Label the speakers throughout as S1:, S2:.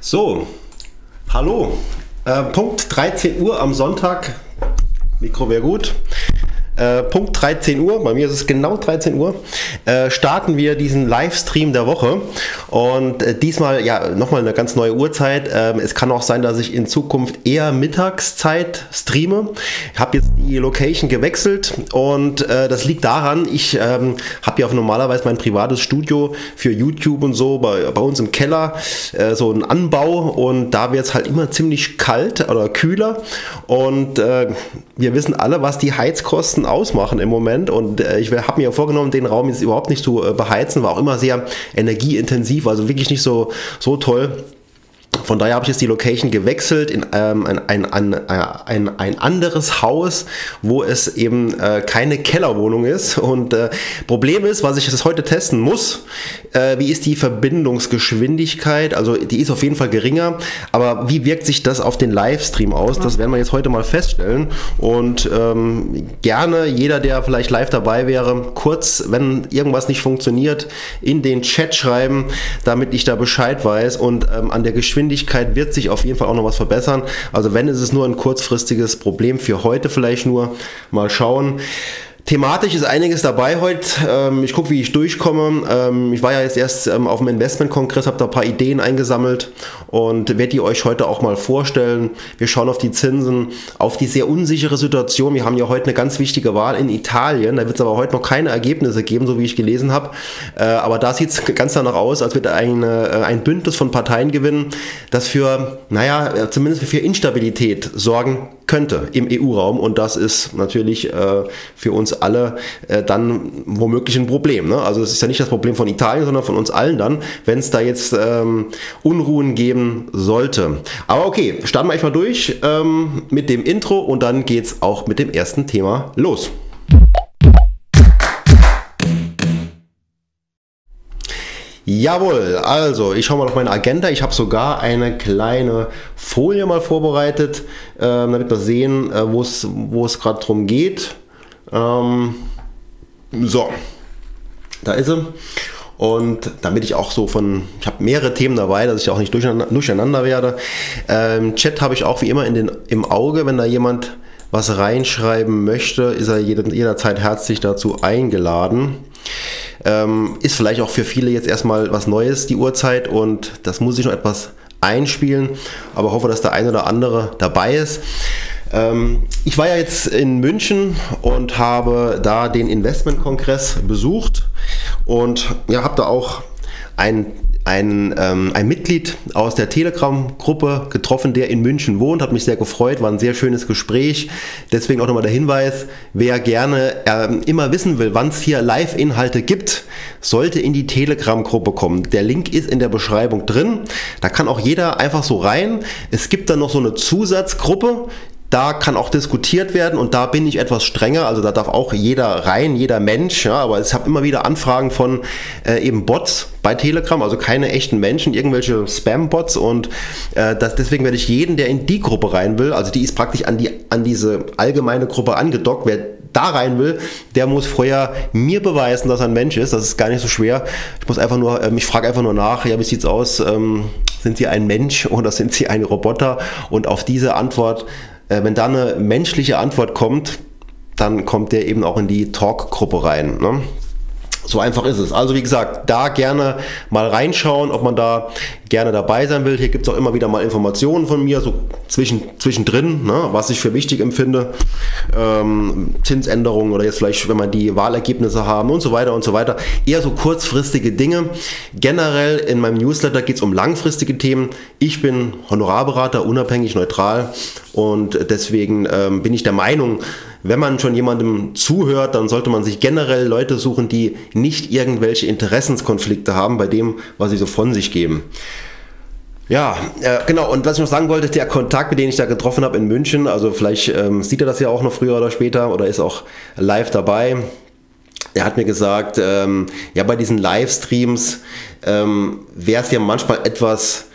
S1: So, hallo. Äh, Punkt 13 Uhr am Sonntag. Mikro wäre gut. Äh, Punkt 13 Uhr, bei mir ist es genau 13 Uhr, äh, starten wir diesen Livestream der Woche. Und äh, diesmal ja nochmal eine ganz neue Uhrzeit. Ähm, es kann auch sein, dass ich in Zukunft eher Mittagszeit streame. Ich habe jetzt die Location gewechselt und das liegt daran, ich ähm, habe ja auch normalerweise mein privates Studio für YouTube und so bei, bei uns im Keller, so ein Anbau und da wird es halt immer ziemlich kalt oder kühler und wir wissen alle, was die Heizkosten ausmachen im Moment. Und äh, ich habe mir vorgenommen, den Raum jetzt überhaupt nicht zu äh, beheizen. War auch immer sehr energieintensiv, also wirklich nicht so, so toll. Von daher habe ich jetzt die Location gewechselt in ähm, ein, ein, ein, ein, ein anderes Haus, wo es eben äh, keine Kellerwohnung ist. Und äh, Problem ist, was ich jetzt heute testen muss, äh, wie ist die Verbindungsgeschwindigkeit? Also die ist auf jeden Fall geringer, aber wie wirkt sich das auf den Livestream aus? Das werden wir jetzt heute mal feststellen. Und ähm, gerne jeder, der vielleicht live dabei wäre, kurz, wenn irgendwas nicht funktioniert, in den Chat schreiben, damit ich da Bescheid weiß und ähm, an der Geschwindigkeit Geschwindigkeit wird sich auf jeden Fall auch noch was verbessern. Also wenn ist es nur ein kurzfristiges Problem für heute vielleicht nur. Mal schauen. Thematisch ist einiges dabei heute. Ähm, ich gucke, wie ich durchkomme. Ähm, ich war ja jetzt erst ähm, auf dem Investmentkongress, habe da ein paar Ideen eingesammelt und werde die euch heute auch mal vorstellen. Wir schauen auf die Zinsen, auf die sehr unsichere Situation. Wir haben ja heute eine ganz wichtige Wahl in Italien. Da wird es aber heute noch keine Ergebnisse geben, so wie ich gelesen habe. Äh, aber da sieht es ganz danach aus, als wird eine, äh, ein Bündnis von Parteien gewinnen, das für, naja, äh, zumindest für Instabilität sorgen könnte im EU-Raum. Und das ist natürlich äh, für uns alle äh, dann womöglich ein Problem. Ne? Also es ist ja nicht das Problem von Italien, sondern von uns allen dann, wenn es da jetzt ähm, Unruhen geben sollte. Aber okay, starten wir einfach durch ähm, mit dem Intro und dann geht es auch mit dem ersten Thema los. Jawohl, also ich schaue mal auf meine Agenda. Ich habe sogar eine kleine Folie mal vorbereitet, äh, damit wir sehen, äh, wo es gerade drum geht. Ähm, so, da ist sie. Und damit ich auch so von, ich habe mehrere Themen dabei, dass ich auch nicht durcheinander, durcheinander werde. Ähm, Chat habe ich auch wie immer in den, im Auge, wenn da jemand was reinschreiben möchte, ist er jederzeit herzlich dazu eingeladen. Ähm, ist vielleicht auch für viele jetzt erstmal was Neues, die Uhrzeit, und das muss ich noch etwas einspielen, aber hoffe, dass der ein oder andere dabei ist. Ähm, ich war ja jetzt in München und habe da den Investmentkongress besucht. Und ja, habe da auch ein ein, ähm, ein Mitglied aus der Telegram-Gruppe getroffen, der in München wohnt, hat mich sehr gefreut, war ein sehr schönes Gespräch. Deswegen auch nochmal der Hinweis, wer gerne ähm, immer wissen will, wann es hier Live-Inhalte gibt, sollte in die Telegram-Gruppe kommen. Der Link ist in der Beschreibung drin. Da kann auch jeder einfach so rein. Es gibt dann noch so eine Zusatzgruppe, da kann auch diskutiert werden und da bin ich etwas strenger. Also da darf auch jeder rein, jeder Mensch. Ja, aber ich habe immer wieder Anfragen von äh, eben Bots bei Telegram, also keine echten Menschen, irgendwelche Spam-Bots und äh, das, deswegen werde ich jeden, der in die Gruppe rein will, also die ist praktisch an, die, an diese allgemeine Gruppe angedockt, wer da rein will, der muss vorher mir beweisen, dass er ein Mensch ist. Das ist gar nicht so schwer. Ich muss einfach nur, ähm, ich frage einfach nur nach, ja, wie sieht's aus? Ähm, sind Sie ein Mensch oder sind Sie ein Roboter? Und auf diese Antwort äh, wenn da eine menschliche Antwort kommt, dann kommt der eben auch in die Talk-Gruppe rein. Ne? So einfach ist es. Also wie gesagt, da gerne mal reinschauen, ob man da gerne dabei sein will. Hier gibt es auch immer wieder mal Informationen von mir, so zwischen, zwischendrin, ne, was ich für wichtig empfinde. Ähm, Zinsänderungen oder jetzt vielleicht, wenn man die Wahlergebnisse haben und so weiter und so weiter. Eher so kurzfristige Dinge. Generell in meinem Newsletter geht es um langfristige Themen. Ich bin Honorarberater, unabhängig, neutral und deswegen ähm, bin ich der Meinung, wenn man schon jemandem zuhört, dann sollte man sich generell Leute suchen, die nicht irgendwelche Interessenskonflikte haben bei dem, was sie so von sich geben. Ja, äh, genau. Und was ich noch sagen wollte, der Kontakt, mit dem ich da getroffen habe in München, also vielleicht ähm, sieht er das ja auch noch früher oder später oder ist auch live dabei. Er hat mir gesagt, ähm, ja, bei diesen Livestreams ähm, wäre es ja manchmal etwas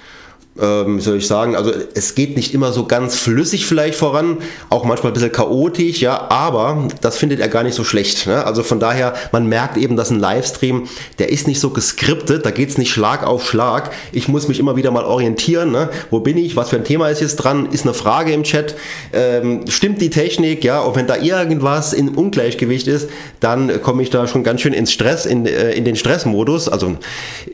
S1: ähm, soll ich sagen, also es geht nicht immer so ganz flüssig vielleicht voran, auch manchmal ein bisschen chaotisch, ja, aber das findet er gar nicht so schlecht. Ne? Also von daher, man merkt eben, dass ein Livestream, der ist nicht so geskriptet, da geht es nicht Schlag auf Schlag. Ich muss mich immer wieder mal orientieren, ne? wo bin ich, was für ein Thema ist jetzt dran, ist eine Frage im Chat, ähm, stimmt die Technik, ja, und wenn da irgendwas in Ungleichgewicht ist, dann komme ich da schon ganz schön ins Stress, in, äh, in den Stressmodus, also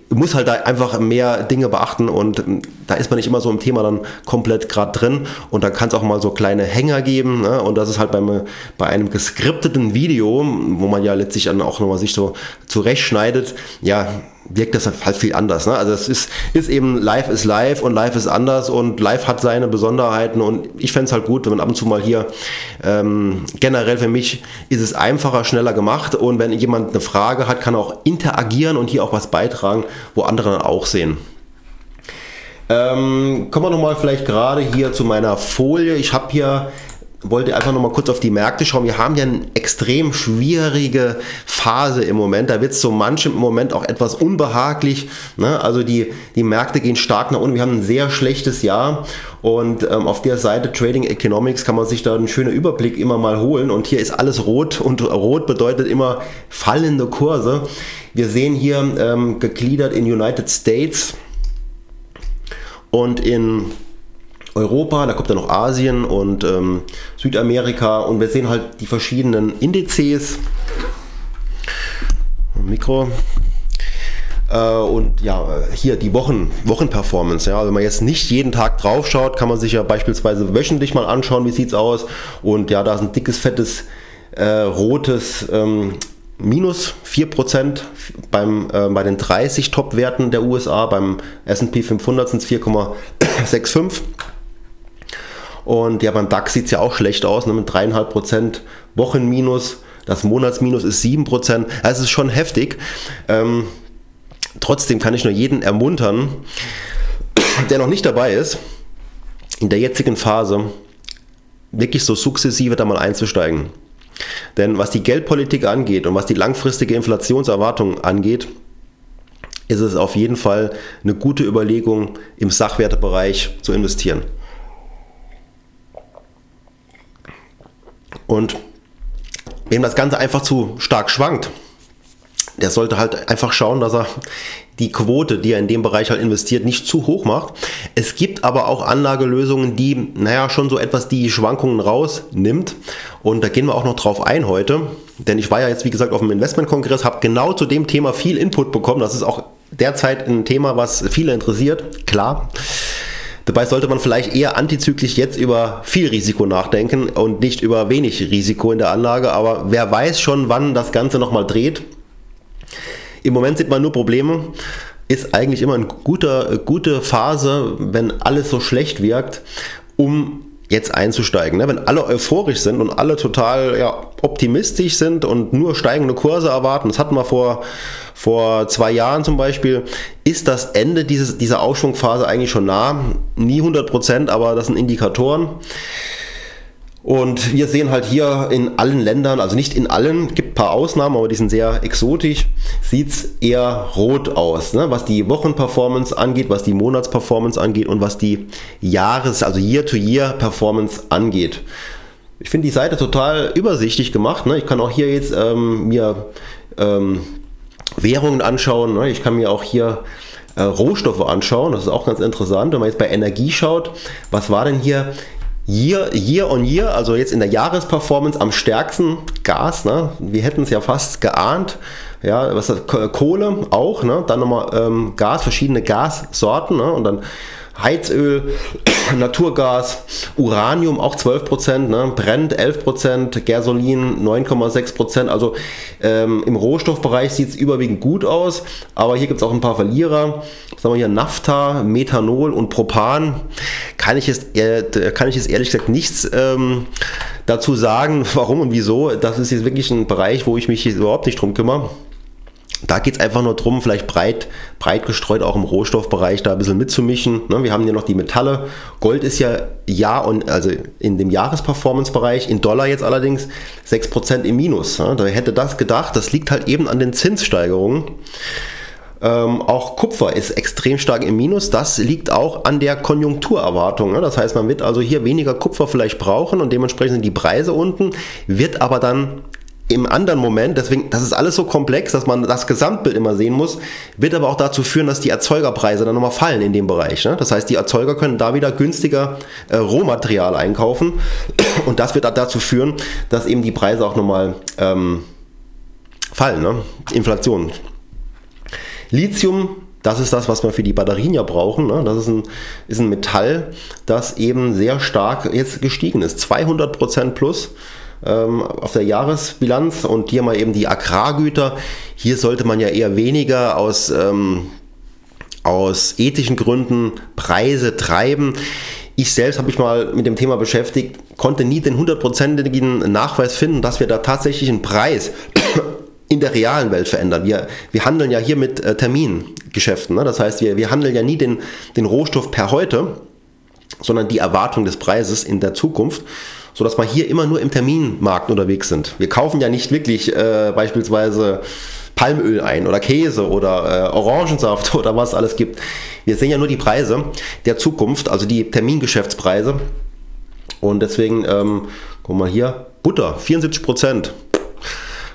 S1: muss halt da einfach mehr Dinge beachten und da ist man nicht immer so im Thema dann komplett gerade drin und dann kann es auch mal so kleine Hänger geben ne? und das ist halt beim, bei einem geskripteten Video, wo man ja letztlich dann auch nochmal sich so zurechtschneidet, ja, wirkt das halt viel anders. Ne? Also es ist, ist eben live ist live und live ist anders und live hat seine Besonderheiten und ich fände es halt gut, wenn man ab und zu mal hier ähm, generell für mich ist es einfacher, schneller gemacht und wenn jemand eine Frage hat, kann auch interagieren und hier auch was beitragen, wo andere dann auch sehen. Ähm, kommen wir nochmal vielleicht gerade hier zu meiner Folie. Ich habe hier wollte einfach noch mal kurz auf die Märkte schauen. Wir haben ja eine extrem schwierige Phase im Moment. Da wird es so manchem im Moment auch etwas unbehaglich. Ne? Also die, die Märkte gehen stark nach unten. Wir haben ein sehr schlechtes Jahr. Und ähm, auf der Seite Trading Economics kann man sich da einen schönen Überblick immer mal holen. Und hier ist alles rot. Und rot bedeutet immer fallende Kurse. Wir sehen hier ähm, gegliedert in United States und in Europa, da kommt dann noch Asien und ähm, Südamerika und wir sehen halt die verschiedenen Indizes. Mikro. Äh, und ja, hier die Wochen, Wochenperformance. Ja, wenn man jetzt nicht jeden Tag drauf schaut, kann man sich ja beispielsweise wöchentlich mal anschauen, wie sieht es aus. Und ja, da ist ein dickes, fettes, äh, rotes ähm, minus 4% beim, äh, bei den 30 Top-Werten der USA. Beim SP 500 sind es 4,65. Und ja, beim DAX sieht es ja auch schlecht aus, ne, mit 3,5% Wochenminus. Das Monatsminus ist 7%. Also es ist schon heftig. Ähm, trotzdem kann ich nur jeden ermuntern, der noch nicht dabei ist, in der jetzigen Phase wirklich so sukzessive da mal einzusteigen. Denn was die Geldpolitik angeht und was die langfristige Inflationserwartung angeht, ist es auf jeden Fall eine gute Überlegung, im Sachwertebereich zu investieren. Und wem das Ganze einfach zu stark schwankt, der sollte halt einfach schauen, dass er die Quote, die er in dem Bereich halt investiert, nicht zu hoch macht. Es gibt aber auch Anlagelösungen, die, naja, schon so etwas die Schwankungen rausnimmt. Und da gehen wir auch noch drauf ein heute. Denn ich war ja jetzt, wie gesagt, auf dem Investmentkongress, habe genau zu dem Thema viel Input bekommen. Das ist auch derzeit ein Thema, was viele interessiert. Klar. Dabei sollte man vielleicht eher antizyklisch jetzt über viel Risiko nachdenken und nicht über wenig Risiko in der Anlage. Aber wer weiß schon, wann das Ganze nochmal dreht. Im Moment sieht man nur Probleme. Ist eigentlich immer eine gute, gute Phase, wenn alles so schlecht wirkt, um jetzt einzusteigen. Ne? Wenn alle euphorisch sind und alle total ja, optimistisch sind und nur steigende Kurse erwarten, das hatten wir vor, vor zwei Jahren zum Beispiel, ist das Ende dieses, dieser Aufschwungphase eigentlich schon nah. Nie 100 Prozent, aber das sind Indikatoren. Und wir sehen halt hier in allen Ländern, also nicht in allen, gibt ein paar Ausnahmen, aber die sind sehr exotisch, sieht es eher rot aus, ne? was die Wochenperformance angeht, was die Monatsperformance angeht und was die Jahres-, also Year-to-Year-Performance angeht. Ich finde die Seite total übersichtlich gemacht. Ne? Ich kann auch hier jetzt ähm, mir ähm, Währungen anschauen. Ne? Ich kann mir auch hier äh, Rohstoffe anschauen. Das ist auch ganz interessant. Wenn man jetzt bei Energie schaut, was war denn hier Year, year on Year, also jetzt in der Jahresperformance am stärksten Gas. Ne? Wir hätten es ja fast geahnt. Ja, was das? Kohle auch, ne? dann nochmal ähm, Gas, verschiedene Gassorten ne? und dann Heizöl, Naturgas, Uranium auch 12%, ne? Brent 11%, Gasolin 9,6%. Also ähm, im Rohstoffbereich sieht es überwiegend gut aus, aber hier gibt es auch ein paar Verlierer. Was haben wir hier? Naphtha, Methanol und Propan. Kann ich jetzt, äh, kann ich jetzt ehrlich gesagt nichts ähm, dazu sagen, warum und wieso. Das ist jetzt wirklich ein Bereich, wo ich mich überhaupt nicht drum kümmere. Da geht es einfach nur darum, vielleicht breit, breit gestreut auch im Rohstoffbereich da ein bisschen mitzumischen. Ne? Wir haben hier noch die Metalle. Gold ist ja ja und also in dem Jahresperformance-Bereich, in Dollar jetzt allerdings 6% im Minus. Ne? Da hätte das gedacht, das liegt halt eben an den Zinssteigerungen. Ähm, auch Kupfer ist extrem stark im Minus. Das liegt auch an der Konjunkturerwartung. Ne? Das heißt, man wird also hier weniger Kupfer vielleicht brauchen und dementsprechend sind die Preise unten, wird aber dann im anderen Moment, deswegen, das ist alles so komplex, dass man das Gesamtbild immer sehen muss, wird aber auch dazu führen, dass die Erzeugerpreise dann nochmal fallen in dem Bereich. Ne? Das heißt, die Erzeuger können da wieder günstiger äh, Rohmaterial einkaufen und das wird dazu führen, dass eben die Preise auch nochmal ähm, fallen. Ne? Inflation. Lithium das ist das, was wir für die Batterien ja brauchen. Ne? Das ist ein, ist ein Metall, das eben sehr stark jetzt gestiegen ist. 200% plus ähm, auf der Jahresbilanz und hier mal eben die Agrargüter. Hier sollte man ja eher weniger aus, ähm, aus ethischen Gründen Preise treiben. Ich selbst habe mich mal mit dem Thema beschäftigt, konnte nie den hundertprozentigen Nachweis finden, dass wir da tatsächlich einen Preis in der realen Welt verändern. Wir, wir handeln ja hier mit äh, Termingeschäften. Ne? Das heißt, wir, wir handeln ja nie den, den Rohstoff per heute, sondern die Erwartung des Preises in der Zukunft sodass wir hier immer nur im Terminmarkt unterwegs sind. Wir kaufen ja nicht wirklich äh, beispielsweise Palmöl ein oder Käse oder äh, Orangensaft oder was alles gibt. Wir sehen ja nur die Preise der Zukunft, also die Termingeschäftspreise. Und deswegen, ähm, guck mal hier, Butter, 74 Prozent.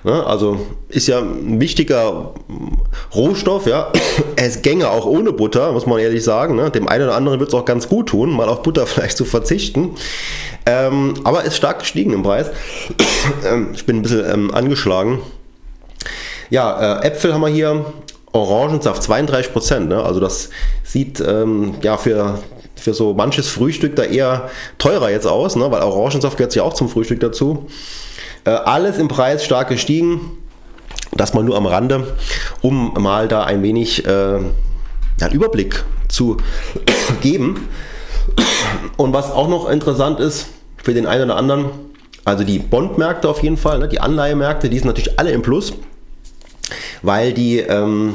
S1: Ne? Also ist ja ein wichtiger Rohstoff, ja. Es gänge auch ohne Butter, muss man ehrlich sagen. Ne? Dem einen oder anderen wird es auch ganz gut tun, mal auf Butter vielleicht zu verzichten. Ähm, aber ist stark gestiegen im Preis. Ähm, ich bin ein bisschen ähm, angeschlagen. Ja, äh, Äpfel haben wir hier. Orangensaft 32 Prozent. Ne? Also das sieht ähm, ja für für so manches Frühstück da eher teurer jetzt aus, ne? weil Orangensaft gehört ja auch zum Frühstück dazu. Äh, alles im Preis stark gestiegen. Das mal nur am Rande, um mal da ein wenig äh, einen Überblick zu geben. Und was auch noch interessant ist für den einen oder anderen, also die Bondmärkte auf jeden Fall, ne, die Anleihemärkte, die sind natürlich alle im Plus, weil die, ähm,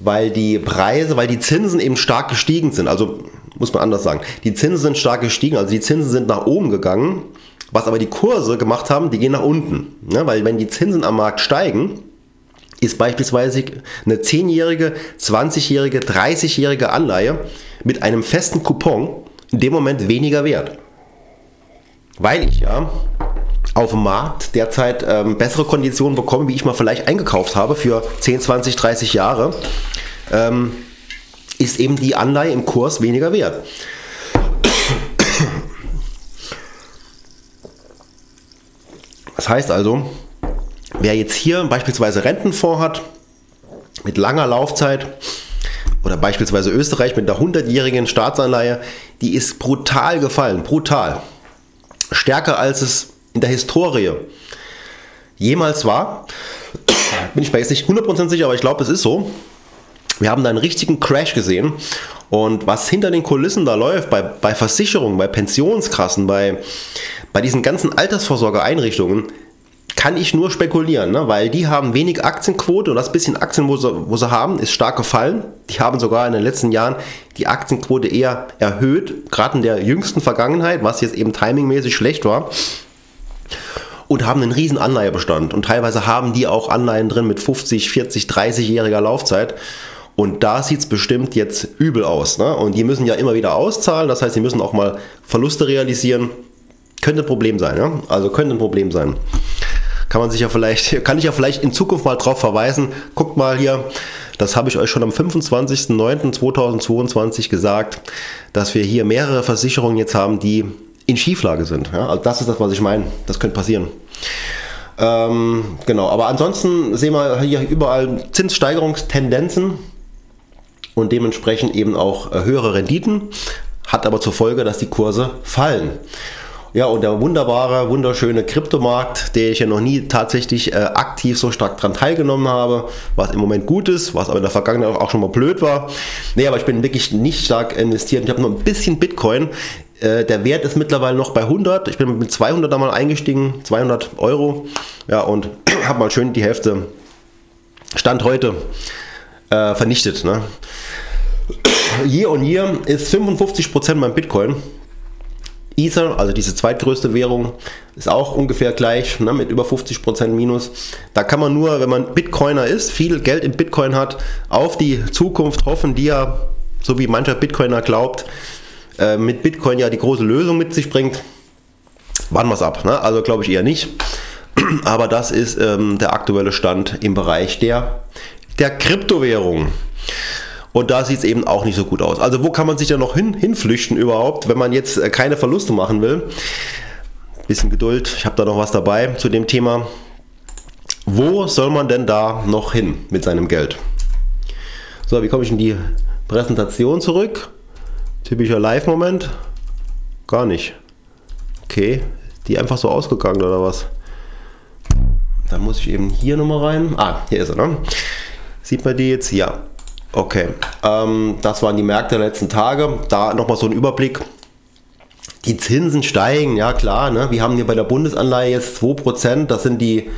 S1: weil die Preise, weil die Zinsen eben stark gestiegen sind. Also muss man anders sagen, die Zinsen sind stark gestiegen, also die Zinsen sind nach oben gegangen was aber die Kurse gemacht haben, die gehen nach unten. Ja, weil wenn die Zinsen am Markt steigen, ist beispielsweise eine 10-jährige, 20-jährige, 30-jährige Anleihe mit einem festen Coupon in dem Moment weniger wert. Weil ich ja auf dem Markt derzeit ähm, bessere Konditionen bekomme, wie ich mal vielleicht eingekauft habe für 10, 20, 30 Jahre, ähm, ist eben die Anleihe im Kurs weniger wert. Das heißt also, wer jetzt hier beispielsweise Rentenfonds hat, mit langer Laufzeit, oder beispielsweise Österreich mit einer 100-jährigen Staatsanleihe, die ist brutal gefallen, brutal. Stärker als es in der Historie jemals war. Bin ich mir jetzt nicht 100% sicher, aber ich glaube, es ist so. Wir haben da einen richtigen Crash gesehen. Und was hinter den Kulissen da läuft, bei, bei Versicherungen, bei Pensionskassen, bei, bei diesen ganzen Altersvorsorgeeinrichtungen kann ich nur spekulieren, ne? weil die haben wenig Aktienquote und das bisschen Aktien, wo sie, wo sie haben, ist stark gefallen. Die haben sogar in den letzten Jahren die Aktienquote eher erhöht, gerade in der jüngsten Vergangenheit, was jetzt eben timingmäßig schlecht war. Und haben einen riesen Anleihebestand. Und teilweise haben die auch Anleihen drin mit 50, 40, 30-jähriger Laufzeit. Und da sieht es bestimmt jetzt übel aus. Ne? Und die müssen ja immer wieder auszahlen, das heißt, sie müssen auch mal Verluste realisieren. Könnte ein Problem sein, ja? Also könnte ein Problem sein. Kann man sich ja vielleicht, kann ich ja vielleicht in Zukunft mal drauf verweisen. Guckt mal hier, das habe ich euch schon am 25.09.2022 gesagt, dass wir hier mehrere Versicherungen jetzt haben, die in Schieflage sind. Ja? Also das ist das, was ich meine. Das könnte passieren. Ähm, genau, aber ansonsten sehen wir hier überall Zinssteigerungstendenzen und dementsprechend eben auch äh, höhere Renditen, hat aber zur Folge, dass die Kurse fallen. Ja, und der wunderbare, wunderschöne Kryptomarkt, der ich ja noch nie tatsächlich äh, aktiv so stark dran teilgenommen habe, was im Moment gut ist, was aber in der Vergangenheit auch schon mal blöd war. Nee, aber ich bin wirklich nicht stark investiert. Ich habe nur ein bisschen Bitcoin. Äh, der Wert ist mittlerweile noch bei 100. Ich bin mit 200 da mal eingestiegen, 200 Euro. Ja, und habe mal schön die Hälfte Stand heute äh, vernichtet. Ne? Year on Year ist 55% mein Bitcoin Ether, also diese zweitgrößte Währung, ist auch ungefähr gleich ne, mit über 50% Minus. Da kann man nur, wenn man Bitcoiner ist, viel Geld in Bitcoin hat, auf die Zukunft hoffen, die ja, so wie mancher Bitcoiner glaubt, äh, mit Bitcoin ja die große Lösung mit sich bringt. Warten wir es ab. Ne? Also glaube ich eher nicht. Aber das ist ähm, der aktuelle Stand im Bereich der, der Kryptowährung. Und da sieht es eben auch nicht so gut aus. Also wo kann man sich da noch hin, hinflüchten überhaupt, wenn man jetzt äh, keine Verluste machen will? Bisschen Geduld, ich habe da noch was dabei zu dem Thema. Wo soll man denn da noch hin mit seinem Geld? So, wie komme ich in die Präsentation zurück? Typischer Live-Moment? Gar nicht. Okay, die einfach so ausgegangen oder was? Dann muss ich eben hier nochmal rein. Ah, hier ist er, ne? Sieht man die jetzt? Ja. Okay, ähm, das waren die Märkte der letzten Tage. Da nochmal so ein Überblick. Die Zinsen steigen, ja klar. Ne? Wir haben hier bei der Bundesanleihe jetzt 2%. Das sind die,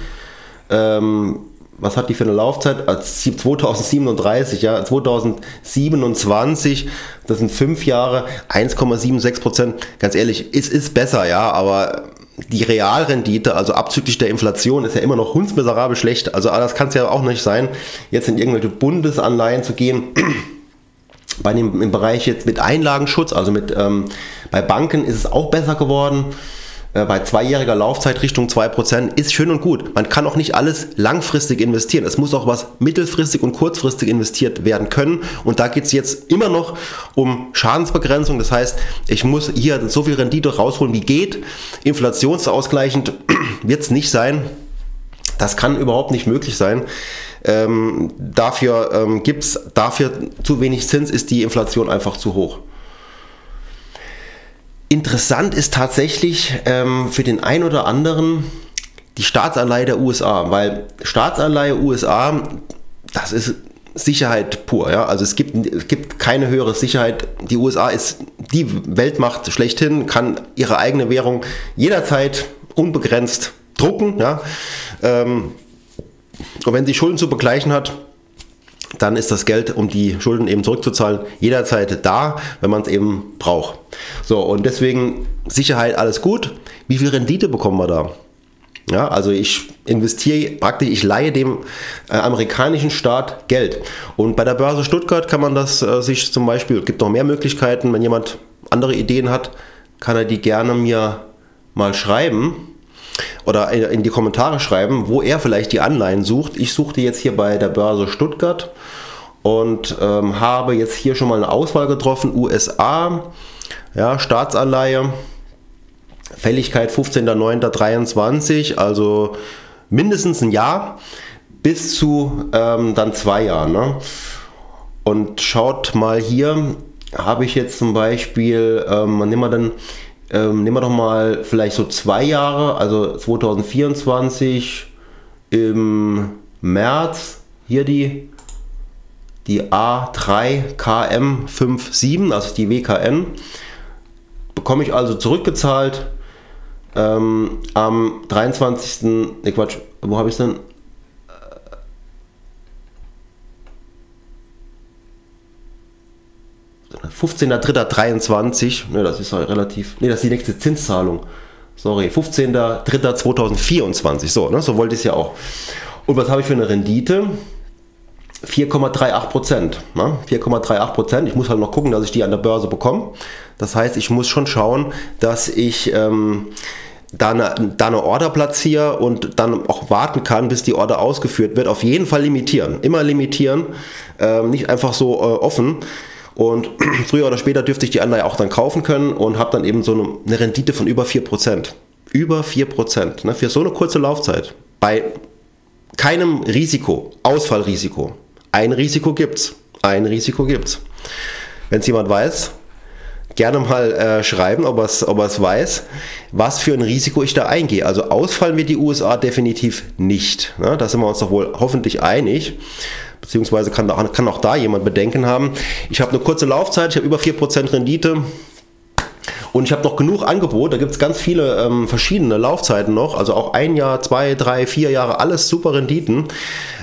S1: ähm, was hat die für eine Laufzeit? 2037, ja, 2027, das sind fünf Jahre, 1,76%. Ganz ehrlich, es ist besser, ja, aber die Realrendite, also abzüglich der Inflation, ist ja immer noch hundsmiserabel schlecht. Also das kann es ja auch nicht sein, jetzt in irgendwelche Bundesanleihen zu gehen. Bei dem, Im Bereich jetzt mit Einlagenschutz, also mit ähm, bei Banken ist es auch besser geworden. Äh, bei zweijähriger Laufzeit Richtung 2% ist schön und gut. Man kann auch nicht alles langfristig investieren. Es muss auch was mittelfristig und kurzfristig investiert werden können. Und da geht es jetzt immer noch um Schadensbegrenzung. Das heißt, ich muss hier so viel Rendite rausholen, wie geht. Inflationsausgleichend wird es nicht sein. Das kann überhaupt nicht möglich sein. Ähm, dafür ähm, gibt es dafür zu wenig Zins, ist die Inflation einfach zu hoch. Interessant ist tatsächlich ähm, für den einen oder anderen die Staatsanleihe der USA, weil Staatsanleihe USA, das ist Sicherheit pur. Ja? Also es gibt, es gibt keine höhere Sicherheit. Die USA ist die Weltmacht schlechthin, kann ihre eigene Währung jederzeit unbegrenzt drucken. Ja? Ähm, und wenn sie Schulden zu begleichen hat, dann ist das Geld, um die Schulden eben zurückzuzahlen, jederzeit da, wenn man es eben braucht. So, und deswegen Sicherheit, alles gut. Wie viel Rendite bekommen wir da? Ja, also ich investiere praktisch, ich leihe dem äh, amerikanischen Staat Geld. Und bei der Börse Stuttgart kann man das äh, sich zum Beispiel, gibt noch mehr Möglichkeiten, wenn jemand andere Ideen hat, kann er die gerne mir mal schreiben oder in die Kommentare schreiben, wo er vielleicht die Anleihen sucht. Ich suchte jetzt hier bei der Börse Stuttgart und ähm, habe jetzt hier schon mal eine Auswahl getroffen. USA, ja, Staatsanleihe, Fälligkeit 15.09.23, also mindestens ein Jahr bis zu ähm, dann zwei Jahren. Ne? Und schaut mal hier, habe ich jetzt zum Beispiel, ähm, nehmen wir dann ähm, nehmen wir doch mal vielleicht so zwei Jahre, also 2024 im März, hier die, die A3KM57, also die WKN, bekomme ich also zurückgezahlt ähm, am 23. Ne Quatsch, wo habe ich es denn? 15.03.23, ne, das ist halt relativ, ne, das ist die nächste Zinszahlung. Sorry, 15.03.2024, so, ne, so wollte ich es ja auch. Und was habe ich für eine Rendite? 4,38 Prozent. Ne? 4,38 Prozent. Ich muss halt noch gucken, dass ich die an der Börse bekomme. Das heißt, ich muss schon schauen, dass ich ähm, da, eine, da eine Order platziere und dann auch warten kann, bis die Order ausgeführt wird. Auf jeden Fall limitieren. Immer limitieren. Ähm, nicht einfach so äh, offen. Und früher oder später dürfte ich die Anleihe auch dann kaufen können und habe dann eben so eine, Rendite von über 4%. Über 4%. Ne, für so eine kurze Laufzeit. Bei keinem Risiko, Ausfallrisiko. Ein Risiko gibt's. Ein Risiko gibt's. Wenn es jemand weiß, gerne mal äh, schreiben, ob er es ob weiß, was für ein Risiko ich da eingehe. Also ausfallen wird die USA definitiv nicht. Ne? Da sind wir uns doch wohl hoffentlich einig beziehungsweise kann, kann auch da jemand Bedenken haben. Ich habe eine kurze Laufzeit, ich habe über 4% Rendite. Und ich habe noch genug Angebot, da gibt es ganz viele ähm, verschiedene Laufzeiten noch, also auch ein Jahr, zwei, drei, vier Jahre, alles super Renditen.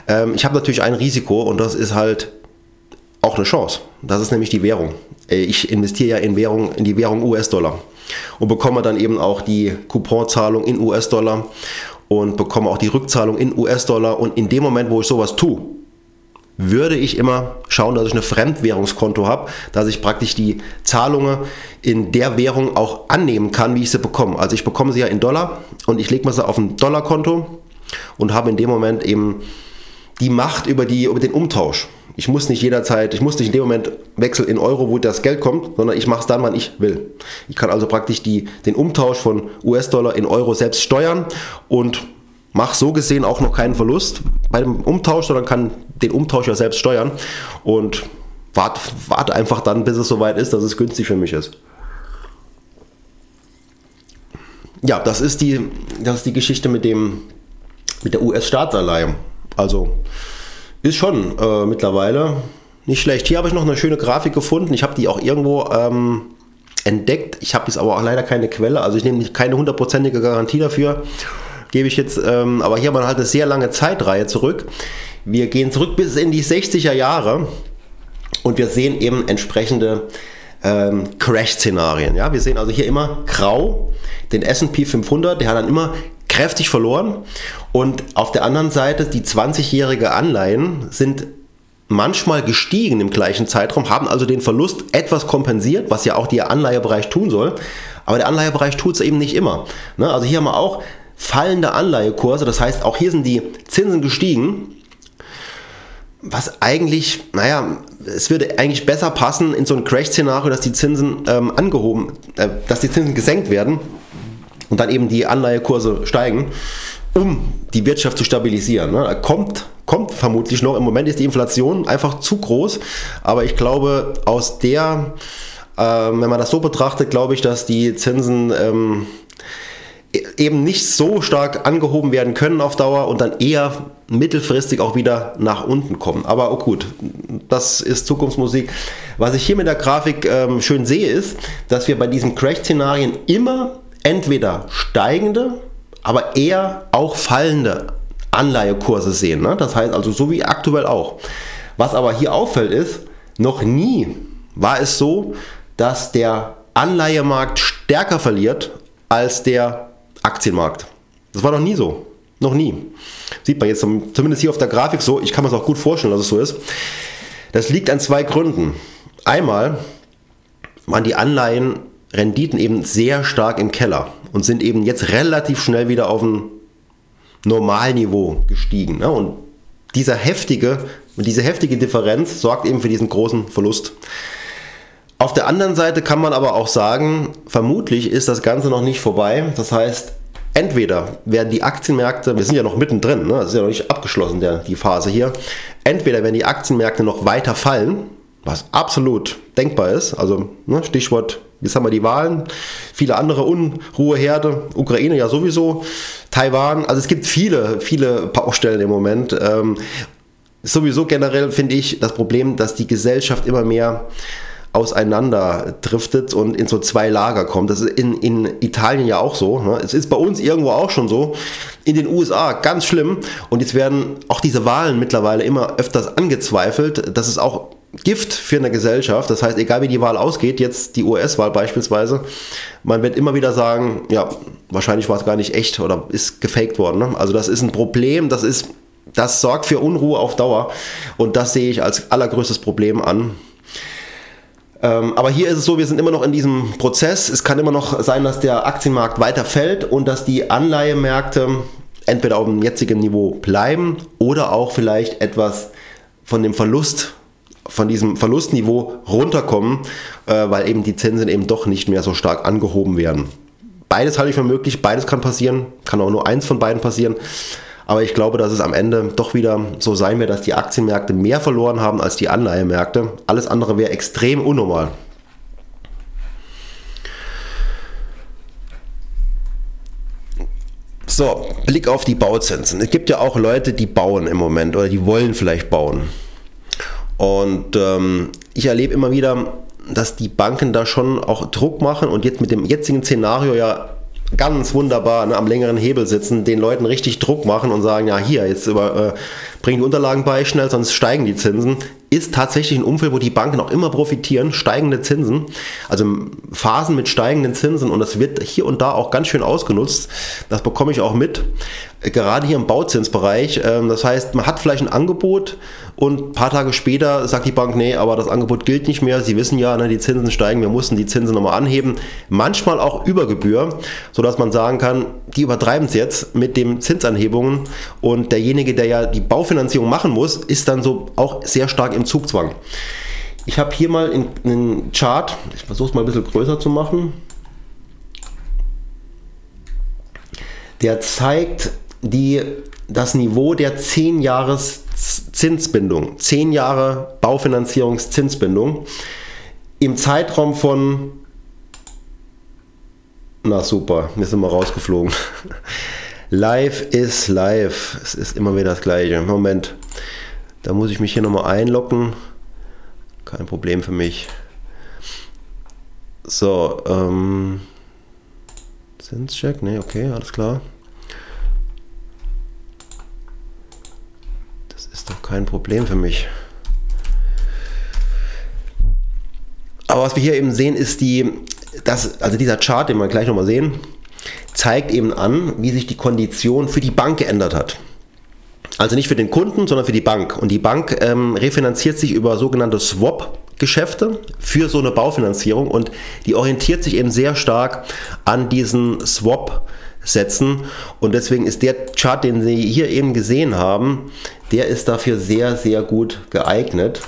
S1: Ähm, ich habe natürlich ein Risiko und das ist halt auch eine Chance. Das ist nämlich die Währung. Äh, ich investiere ja in, Währung, in die Währung US-Dollar und bekomme dann eben auch die Couponzahlung in US-Dollar und bekomme auch die Rückzahlung in US-Dollar. Und in dem Moment, wo ich sowas tue, würde ich immer schauen, dass ich ein Fremdwährungskonto habe, dass ich praktisch die Zahlungen in der Währung auch annehmen kann, wie ich sie bekomme. Also ich bekomme sie ja in Dollar und ich lege mir sie auf ein Dollarkonto und habe in dem Moment eben die Macht über, die, über den Umtausch. Ich muss nicht jederzeit, ich muss nicht in dem Moment wechseln in Euro, wo das Geld kommt, sondern ich mache es dann, wann ich will. Ich kann also praktisch die, den Umtausch von US-Dollar in Euro selbst steuern und mache so gesehen auch noch keinen Verlust bei dem Umtausch, sondern kann den Umtausch ja selbst steuern und warte wart einfach dann, bis es soweit ist, dass es günstig für mich ist. Ja, das ist die, das ist die Geschichte mit, dem, mit der US-Staatsanleihe. Also ist schon äh, mittlerweile nicht schlecht. Hier habe ich noch eine schöne Grafik gefunden. Ich habe die auch irgendwo ähm, entdeckt. Ich habe jetzt aber auch leider keine Quelle. Also ich nehme keine hundertprozentige Garantie dafür. Gebe ich jetzt, ähm, aber hier haben wir halt eine sehr lange Zeitreihe zurück. Wir gehen zurück bis in die 60er Jahre und wir sehen eben entsprechende ähm, Crash-Szenarien. Ja? Wir sehen also hier immer grau den S&P 500, der hat dann immer kräftig verloren. Und auf der anderen Seite, die 20-jährige Anleihen sind manchmal gestiegen im gleichen Zeitraum, haben also den Verlust etwas kompensiert, was ja auch der Anleihebereich tun soll. Aber der Anleihebereich tut es eben nicht immer. Ne? Also hier haben wir auch fallende Anleihekurse, das heißt, auch hier sind die Zinsen gestiegen. Was eigentlich, naja, es würde eigentlich besser passen in so ein Crash-Szenario, dass die Zinsen ähm, angehoben, äh, dass die Zinsen gesenkt werden und dann eben die Anleihekurse steigen, um die Wirtschaft zu stabilisieren. Ne? Kommt, kommt vermutlich noch. Im Moment ist die Inflation einfach zu groß, aber ich glaube, aus der, äh, wenn man das so betrachtet, glaube ich, dass die Zinsen ähm, eben nicht so stark angehoben werden können auf Dauer und dann eher mittelfristig auch wieder nach unten kommen. Aber oh gut, das ist Zukunftsmusik. Was ich hier mit der Grafik ähm, schön sehe, ist, dass wir bei diesen Crash-Szenarien immer entweder steigende, aber eher auch fallende Anleihekurse sehen. Ne? Das heißt also so wie aktuell auch. Was aber hier auffällt ist, noch nie war es so, dass der Anleihemarkt stärker verliert als der Aktienmarkt. Das war noch nie so. Noch nie. Sieht man jetzt zumindest hier auf der Grafik so. Ich kann mir es auch gut vorstellen, dass es so ist. Das liegt an zwei Gründen. Einmal waren die Anleihen Renditen eben sehr stark im Keller und sind eben jetzt relativ schnell wieder auf ein Normalniveau gestiegen. Ne? Und dieser heftige, diese heftige Differenz sorgt eben für diesen großen Verlust. Auf der anderen Seite kann man aber auch sagen, vermutlich ist das Ganze noch nicht vorbei. Das heißt, entweder werden die Aktienmärkte, wir sind ja noch mittendrin, ne? das ist ja noch nicht abgeschlossen, der, die Phase hier, entweder werden die Aktienmärkte noch weiter fallen, was absolut denkbar ist, also ne, Stichwort Jetzt haben wir die Wahlen, viele andere Unruheherde, Ukraine ja sowieso, Taiwan. Also es gibt viele, viele Baustellen im Moment. Ähm, sowieso generell finde ich das Problem, dass die Gesellschaft immer mehr auseinander driftet und in so zwei Lager kommt. Das ist in, in Italien ja auch so. Ne? Es ist bei uns irgendwo auch schon so. In den USA ganz schlimm. Und jetzt werden auch diese Wahlen mittlerweile immer öfters angezweifelt. Das ist auch Gift für eine Gesellschaft. Das heißt, egal wie die Wahl ausgeht, jetzt die US-Wahl beispielsweise, man wird immer wieder sagen, ja, wahrscheinlich war es gar nicht echt oder ist gefaked worden. Ne? Also das ist ein Problem, das ist, das sorgt für Unruhe auf Dauer und das sehe ich als allergrößtes Problem an. Ähm, aber hier ist es so, wir sind immer noch in diesem Prozess. Es kann immer noch sein, dass der Aktienmarkt weiter fällt und dass die Anleihemärkte entweder auf dem jetzigen Niveau bleiben oder auch vielleicht etwas von dem Verlust von diesem Verlustniveau runterkommen, äh, weil eben die Zinsen eben doch nicht mehr so stark angehoben werden. Beides halte ich für möglich, beides kann passieren, kann auch nur eins von beiden passieren. Aber ich glaube, dass es am Ende doch wieder so sein wird, dass die Aktienmärkte mehr verloren haben als die Anleihemärkte. Alles andere wäre extrem unnormal. So, Blick auf die Bauzinsen. Es gibt ja auch Leute, die bauen im Moment oder die wollen vielleicht bauen. Und ähm, ich erlebe immer wieder, dass die Banken da schon auch Druck machen und jetzt mit dem jetzigen Szenario ja ganz wunderbar ne, am längeren Hebel sitzen, den Leuten richtig Druck machen und sagen, ja hier, jetzt über, äh, bring die Unterlagen bei schnell, sonst steigen die Zinsen. ist tatsächlich ein Umfeld, wo die Banken auch immer profitieren, steigende Zinsen, also Phasen mit steigenden Zinsen und das wird hier und da auch ganz schön ausgenutzt. Das bekomme ich auch mit, gerade hier im Bauzinsbereich. Ähm, das heißt, man hat vielleicht ein Angebot und ein paar Tage später sagt die Bank, nee, aber das Angebot gilt nicht mehr. Sie wissen ja, ne, die Zinsen steigen, wir mussten die Zinsen nochmal anheben. Manchmal auch über Gebühr, sodass man sagen kann, die übertreiben es jetzt mit den Zinsanhebungen und derjenige, der ja die Baufinanzierung machen muss, ist dann so auch sehr stark im Zugzwang. Ich habe hier mal einen Chart, ich versuche es mal ein bisschen größer zu machen. Der zeigt die, das Niveau der 10 Jahres Zinsbindung, 10 Jahre Baufinanzierungszinsbindung im Zeitraum von, na super, wir sind mal rausgeflogen. Live ist live. Es ist immer wieder das gleiche. Moment. Da muss ich mich hier nochmal einloggen. Kein Problem für mich. So, ähm. Zinscheck? Ne, okay, alles klar. Kein Problem für mich. Aber was wir hier eben sehen, ist die, das, also dieser Chart, den wir gleich nochmal sehen, zeigt eben an, wie sich die Kondition für die Bank geändert hat. Also nicht für den Kunden, sondern für die Bank. Und die Bank ähm, refinanziert sich über sogenannte Swap-Geschäfte für so eine Baufinanzierung und die orientiert sich eben sehr stark an diesen Swap-Sätzen. Und deswegen ist der Chart, den Sie hier eben gesehen haben, der ist dafür sehr, sehr gut geeignet.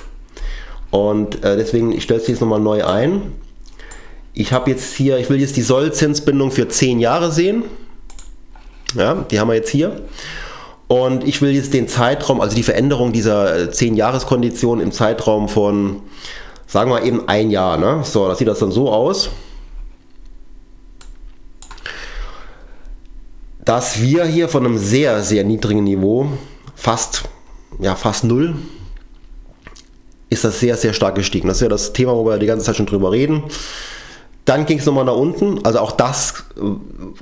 S1: Und äh, deswegen, ich stelle es jetzt nochmal neu ein ich habe jetzt hier, ich will jetzt die Sollzinsbindung für 10 Jahre sehen. Ja, die haben wir jetzt hier. Und ich will jetzt den Zeitraum, also die Veränderung dieser 10-Jahres-Kondition im Zeitraum von, sagen wir eben ein Jahr. Ne? So, das sieht das dann so aus. Dass wir hier von einem sehr, sehr niedrigen Niveau, fast, ja, fast null, ist das sehr, sehr stark gestiegen. Das ist ja das Thema, wo wir die ganze Zeit schon drüber reden. Dann ging es nochmal nach unten. Also auch das äh,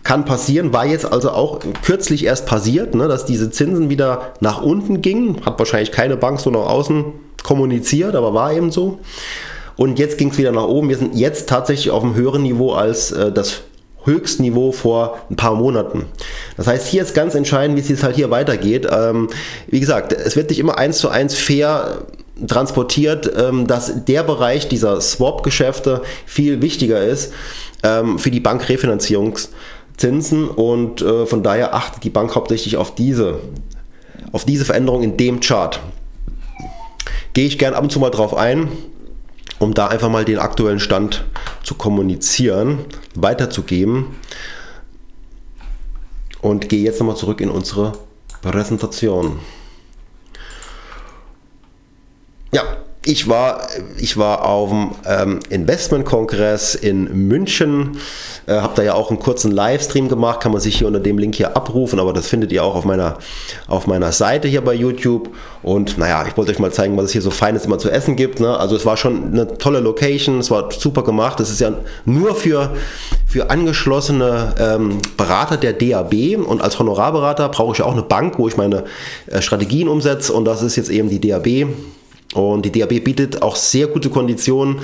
S1: kann passieren, war jetzt also auch kürzlich erst passiert, ne, dass diese Zinsen wieder nach unten gingen. Hat wahrscheinlich keine Bank so nach außen kommuniziert, aber war eben so. Und jetzt ging es wieder nach oben. Wir sind jetzt tatsächlich auf einem höheren Niveau als äh, das Höchstniveau vor ein paar Monaten. Das heißt, hier ist ganz entscheidend, wie es halt hier weitergeht. Ähm, wie gesagt, es wird nicht immer eins zu eins fair transportiert, ähm, dass der Bereich dieser Swap-Geschäfte viel wichtiger ist ähm, für die Bankrefinanzierungszinsen und äh, von daher achtet die Bank hauptsächlich auf diese, auf diese Veränderung in dem Chart. Gehe ich gern ab und zu mal drauf ein, um da einfach mal den aktuellen Stand zu kommunizieren, weiterzugeben und gehe jetzt nochmal zurück in unsere Präsentation. Ja, ich war, ich war auf dem ähm, Investmentkongress in München, äh, habe da ja auch einen kurzen Livestream gemacht, kann man sich hier unter dem Link hier abrufen, aber das findet ihr auch auf meiner, auf meiner Seite hier bei YouTube. Und naja, ich wollte euch mal zeigen, was es hier so Feines immer zu essen gibt. Ne? Also es war schon eine tolle Location, es war super gemacht. Es ist ja nur für, für angeschlossene ähm, Berater der DAB und als Honorarberater brauche ich auch eine Bank, wo ich meine äh, Strategien umsetze und das ist jetzt eben die DAB. Und die DAB bietet auch sehr gute Konditionen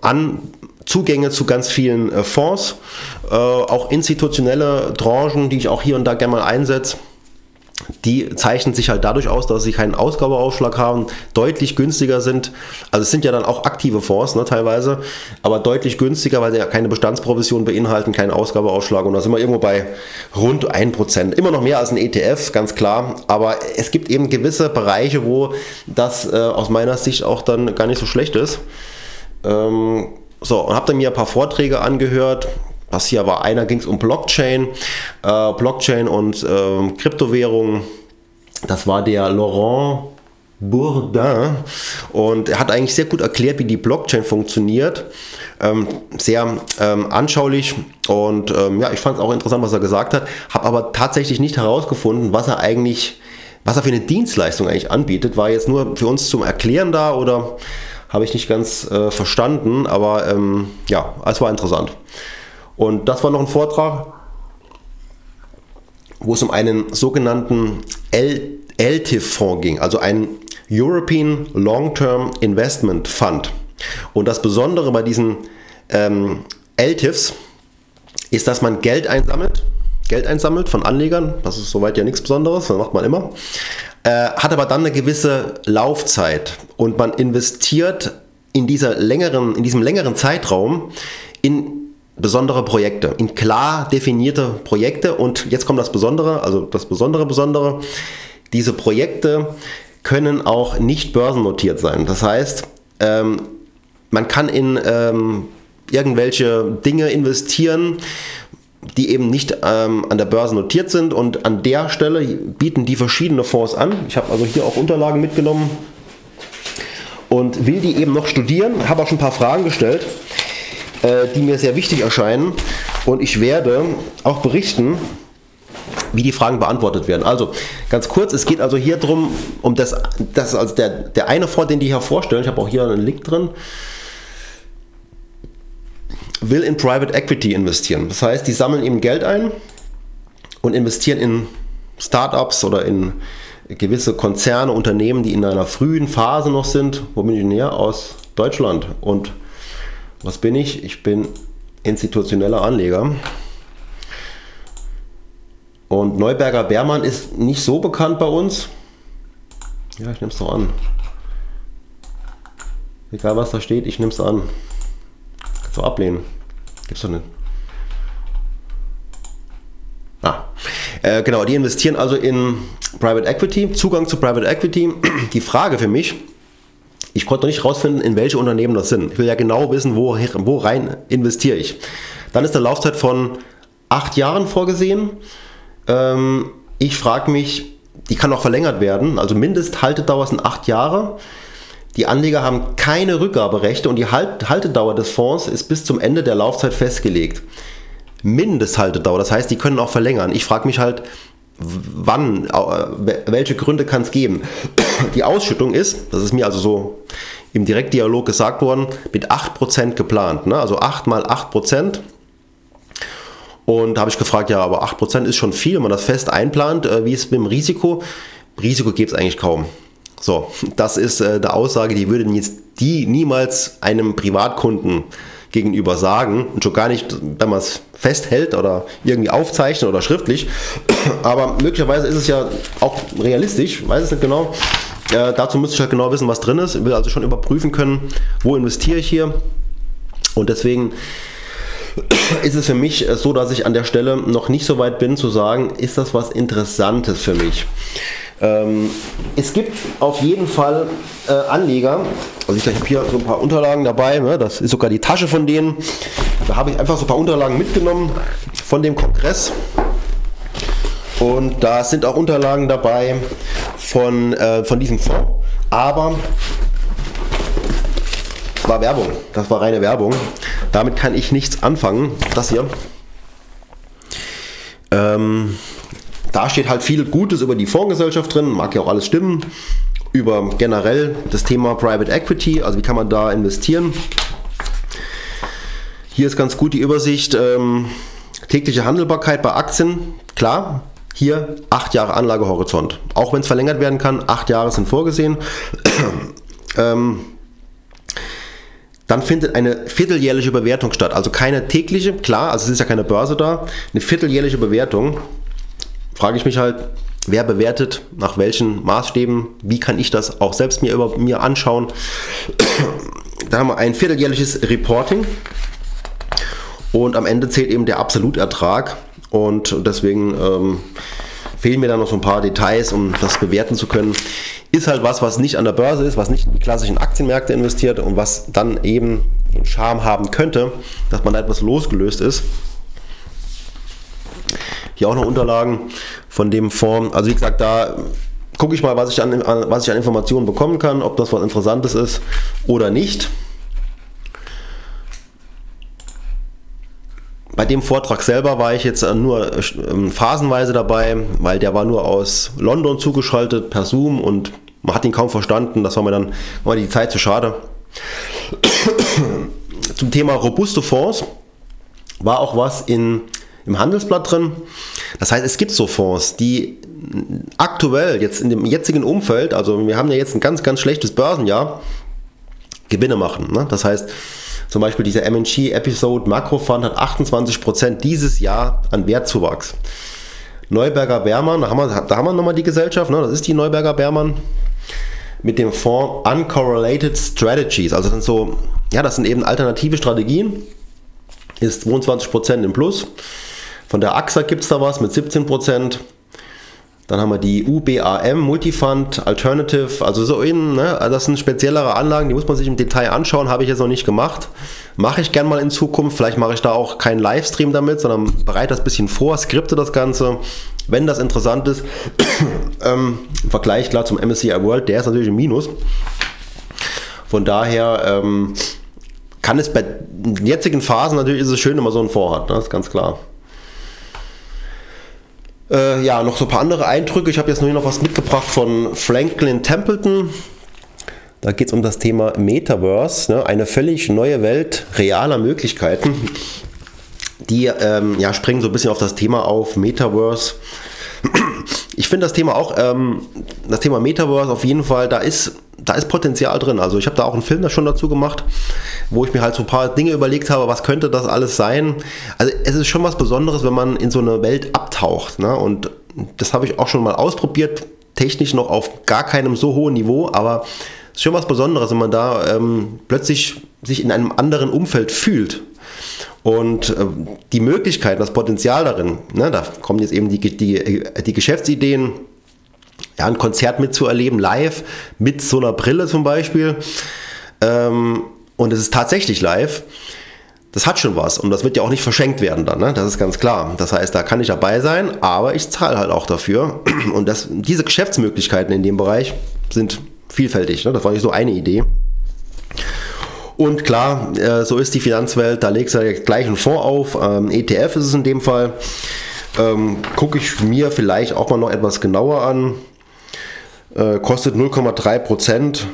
S1: an, Zugänge zu ganz vielen äh, Fonds, äh, auch institutionelle Branchen, die ich auch hier und da gerne mal einsetze die zeichnen sich halt dadurch aus, dass sie keinen Ausgabeaufschlag haben, deutlich günstiger sind. Also es sind ja dann auch aktive Fonds ne, teilweise, aber deutlich günstiger, weil sie ja keine Bestandsprovision beinhalten, keinen Ausgabeaufschlag. Und da sind wir irgendwo bei rund 1%. Immer noch mehr als ein ETF, ganz klar. Aber es gibt eben gewisse Bereiche, wo das äh, aus meiner Sicht auch dann gar nicht so schlecht ist. Ähm, so, und habe dann mir ein paar Vorträge angehört, das hier war einer, ging es um Blockchain, äh, Blockchain und äh, Kryptowährungen. Das war der Laurent Bourdin und er hat eigentlich sehr gut erklärt, wie die Blockchain funktioniert. Ähm, sehr ähm, anschaulich und ähm, ja, ich fand es auch interessant, was er gesagt hat, habe aber tatsächlich nicht herausgefunden, was er eigentlich, was er für eine Dienstleistung eigentlich anbietet. War jetzt nur für uns zum Erklären da oder habe ich nicht ganz äh, verstanden, aber ähm, ja, es war interessant. Und das war noch ein Vortrag, wo es um einen sogenannten LTIF-Fonds ging, also ein European Long-Term Investment Fund. Und das Besondere bei diesen ähm, LTIFs ist, dass man Geld einsammelt, Geld einsammelt von Anlegern, das ist soweit ja nichts Besonderes, das macht man immer, äh, hat aber dann eine gewisse Laufzeit. Und man investiert in, dieser längeren, in diesem längeren Zeitraum in besondere Projekte, in klar definierte Projekte. Und jetzt kommt das Besondere, also das Besondere Besondere, diese Projekte können auch nicht börsennotiert sein. Das heißt, ähm, man kann in ähm, irgendwelche Dinge investieren, die eben nicht ähm, an der Börse notiert sind. Und an der Stelle bieten die verschiedene Fonds an. Ich habe also hier auch Unterlagen mitgenommen und will die eben noch studieren, habe auch schon ein paar Fragen gestellt, äh, die mir sehr wichtig erscheinen und ich werde auch berichten, wie die Fragen beantwortet werden. Also ganz kurz, es geht also hier drum, um das, das also der, der eine Fonds, den die hier vorstellen, ich habe auch hier einen Link drin, will in Private Equity investieren. Das heißt, die sammeln eben Geld ein und investieren in Startups oder in gewisse Konzerne, Unternehmen, die in einer frühen Phase noch sind. Wo bin ich denn her? Aus Deutschland. Und was bin ich? Ich bin institutioneller Anleger. Und Neuberger Beermann ist nicht so bekannt bei uns. Ja, ich nehme es doch an. Egal was da steht, ich nehme es an. Kannst du ablehnen. Gibt's doch nicht. Ah, äh, genau, die investieren also in Private Equity, Zugang zu Private Equity. Die Frage für mich, ich konnte nicht herausfinden, in welche Unternehmen das sind. Ich will ja genau wissen, wo, wo rein investiere ich. Dann ist eine Laufzeit von acht Jahren vorgesehen. Ähm, ich frage mich, die kann auch verlängert werden. Also Mindesthaltedauer sind acht Jahre. Die Anleger haben keine Rückgaberechte und die halt Haltedauer des Fonds ist bis zum Ende der Laufzeit festgelegt. Mindesthaltedauer, das heißt, die können auch verlängern. Ich frage mich halt, wann, welche Gründe kann es geben? Die Ausschüttung ist, das ist mir also so im Direktdialog gesagt worden, mit 8% geplant. Ne? Also 8 mal 8%. Und da habe ich gefragt, ja, aber 8% ist schon viel, wenn man das fest einplant. Äh, wie ist es mit dem Risiko? Risiko gibt es eigentlich kaum. So, das ist äh, eine Aussage, die würden jetzt die niemals einem Privatkunden gegenüber sagen und schon gar nicht, wenn man es festhält oder irgendwie aufzeichnet oder schriftlich. Aber möglicherweise ist es ja auch realistisch, weiß es nicht genau. Äh, dazu müsste ich halt genau wissen, was drin ist. Ich will also schon überprüfen können, wo investiere ich hier. Und deswegen ist es für mich so, dass ich an der Stelle noch nicht so weit bin zu sagen, ist das was Interessantes für mich. Ähm, es gibt auf jeden Fall äh, Anleger, also ich, habe hier so ein paar Unterlagen dabei, ne, das ist sogar die Tasche von denen. Da habe ich einfach so ein paar Unterlagen mitgenommen von dem Kongress. Und da sind auch Unterlagen dabei von, äh, von diesem Fonds. Aber war Werbung, das war reine Werbung. Damit kann ich nichts anfangen. Das hier. Ähm, da steht halt viel Gutes über die Fondsgesellschaft drin, mag ja auch alles stimmen, über generell das Thema Private Equity, also wie kann man da investieren. Hier ist ganz gut die Übersicht, ähm, tägliche Handelbarkeit bei Aktien, klar, hier 8 Jahre Anlagehorizont. Auch wenn es verlängert werden kann, 8 Jahre sind vorgesehen. ähm, dann findet eine vierteljährliche Bewertung statt. Also keine tägliche, klar, also es ist ja keine Börse da, eine vierteljährliche Bewertung frage ich mich halt, wer bewertet, nach welchen Maßstäben, wie kann ich das auch selbst mir, über, mir anschauen. Da haben wir ein vierteljährliches Reporting und am Ende zählt eben der Absolutertrag und deswegen ähm, fehlen mir da noch so ein paar Details, um das bewerten zu können. Ist halt was, was nicht an der Börse ist, was nicht in die klassischen Aktienmärkte investiert und was dann eben den Charme haben könnte, dass man da etwas losgelöst ist hier auch noch Unterlagen von dem Fonds. Also wie gesagt, da gucke ich mal, was ich, an, was ich an Informationen bekommen kann, ob das was Interessantes ist oder nicht. Bei dem Vortrag selber war ich jetzt nur ähm, phasenweise dabei, weil der war nur aus London zugeschaltet per Zoom und man hat ihn kaum verstanden. Das war mir dann war die Zeit zu schade. Zum Thema robuste Fonds war auch was in im Handelsblatt drin. Das heißt, es gibt so Fonds, die aktuell jetzt in dem jetzigen Umfeld, also wir haben ja jetzt ein ganz, ganz schlechtes Börsenjahr, Gewinne machen. Ne? Das heißt, zum Beispiel dieser MNG Episode Makrofund hat 28% dieses Jahr an Wertzuwachs. Neuberger Bermann, da haben wir, wir nochmal die Gesellschaft, ne? das ist die Neuberger Bermann mit dem Fonds Uncorrelated Strategies. Also das sind so, ja, das sind eben alternative Strategien. Ist 22% im Plus. Von der AXA gibt es da was mit 17%. Dann haben wir die UBAM Multifund Alternative, also so in, ne, das sind speziellere Anlagen, die muss man sich im Detail anschauen, habe ich jetzt noch nicht gemacht. Mache ich gern mal in Zukunft, vielleicht mache ich da auch keinen Livestream damit, sondern bereite das ein bisschen vor, skripte das Ganze, wenn das interessant ist. ähm, Im Vergleich klar zum MSCI World, der ist natürlich im Minus. Von daher ähm, kann es bei jetzigen Phasen natürlich ist es schön, wenn man so einen Fonds hat, ne, das ist ganz klar. Äh, ja, noch so ein paar andere Eindrücke. Ich habe jetzt noch was mitgebracht von Franklin Templeton. Da geht es um das Thema Metaverse, ne? eine völlig neue Welt realer Möglichkeiten. Die ähm, ja, springen so ein bisschen auf das Thema auf, Metaverse. Ich finde das Thema auch, ähm, das Thema Metaverse auf jeden Fall, da ist, da ist Potenzial drin. Also ich habe da auch einen Film da schon dazu gemacht, wo ich mir halt so ein paar Dinge überlegt habe, was könnte das alles sein. Also es ist schon was Besonderes, wenn man in so eine Welt abtaucht. Ne? Und das habe ich auch schon mal ausprobiert, technisch noch auf gar keinem so hohen Niveau, aber es ist schon was Besonderes, wenn man da ähm, plötzlich sich in einem anderen Umfeld fühlt. Und äh, die Möglichkeiten, das Potenzial darin, ne, da kommen jetzt eben die, die, die Geschäftsideen, ja, ein Konzert mitzuerleben, live, mit so einer Brille zum Beispiel. Ähm, und es ist tatsächlich live. Das hat schon was und das wird ja auch nicht verschenkt werden dann, ne? das ist ganz klar. Das heißt, da kann ich dabei sein, aber ich zahle halt auch dafür. Und das, diese Geschäftsmöglichkeiten in dem Bereich sind vielfältig. Ne? Das war nicht so eine Idee. Und klar, äh, so ist die Finanzwelt, da legst du gleich einen Fonds auf. Ähm, ETF ist es in dem Fall. Ähm, Gucke ich mir vielleicht auch mal noch etwas genauer an. Äh, kostet 0,3 Prozent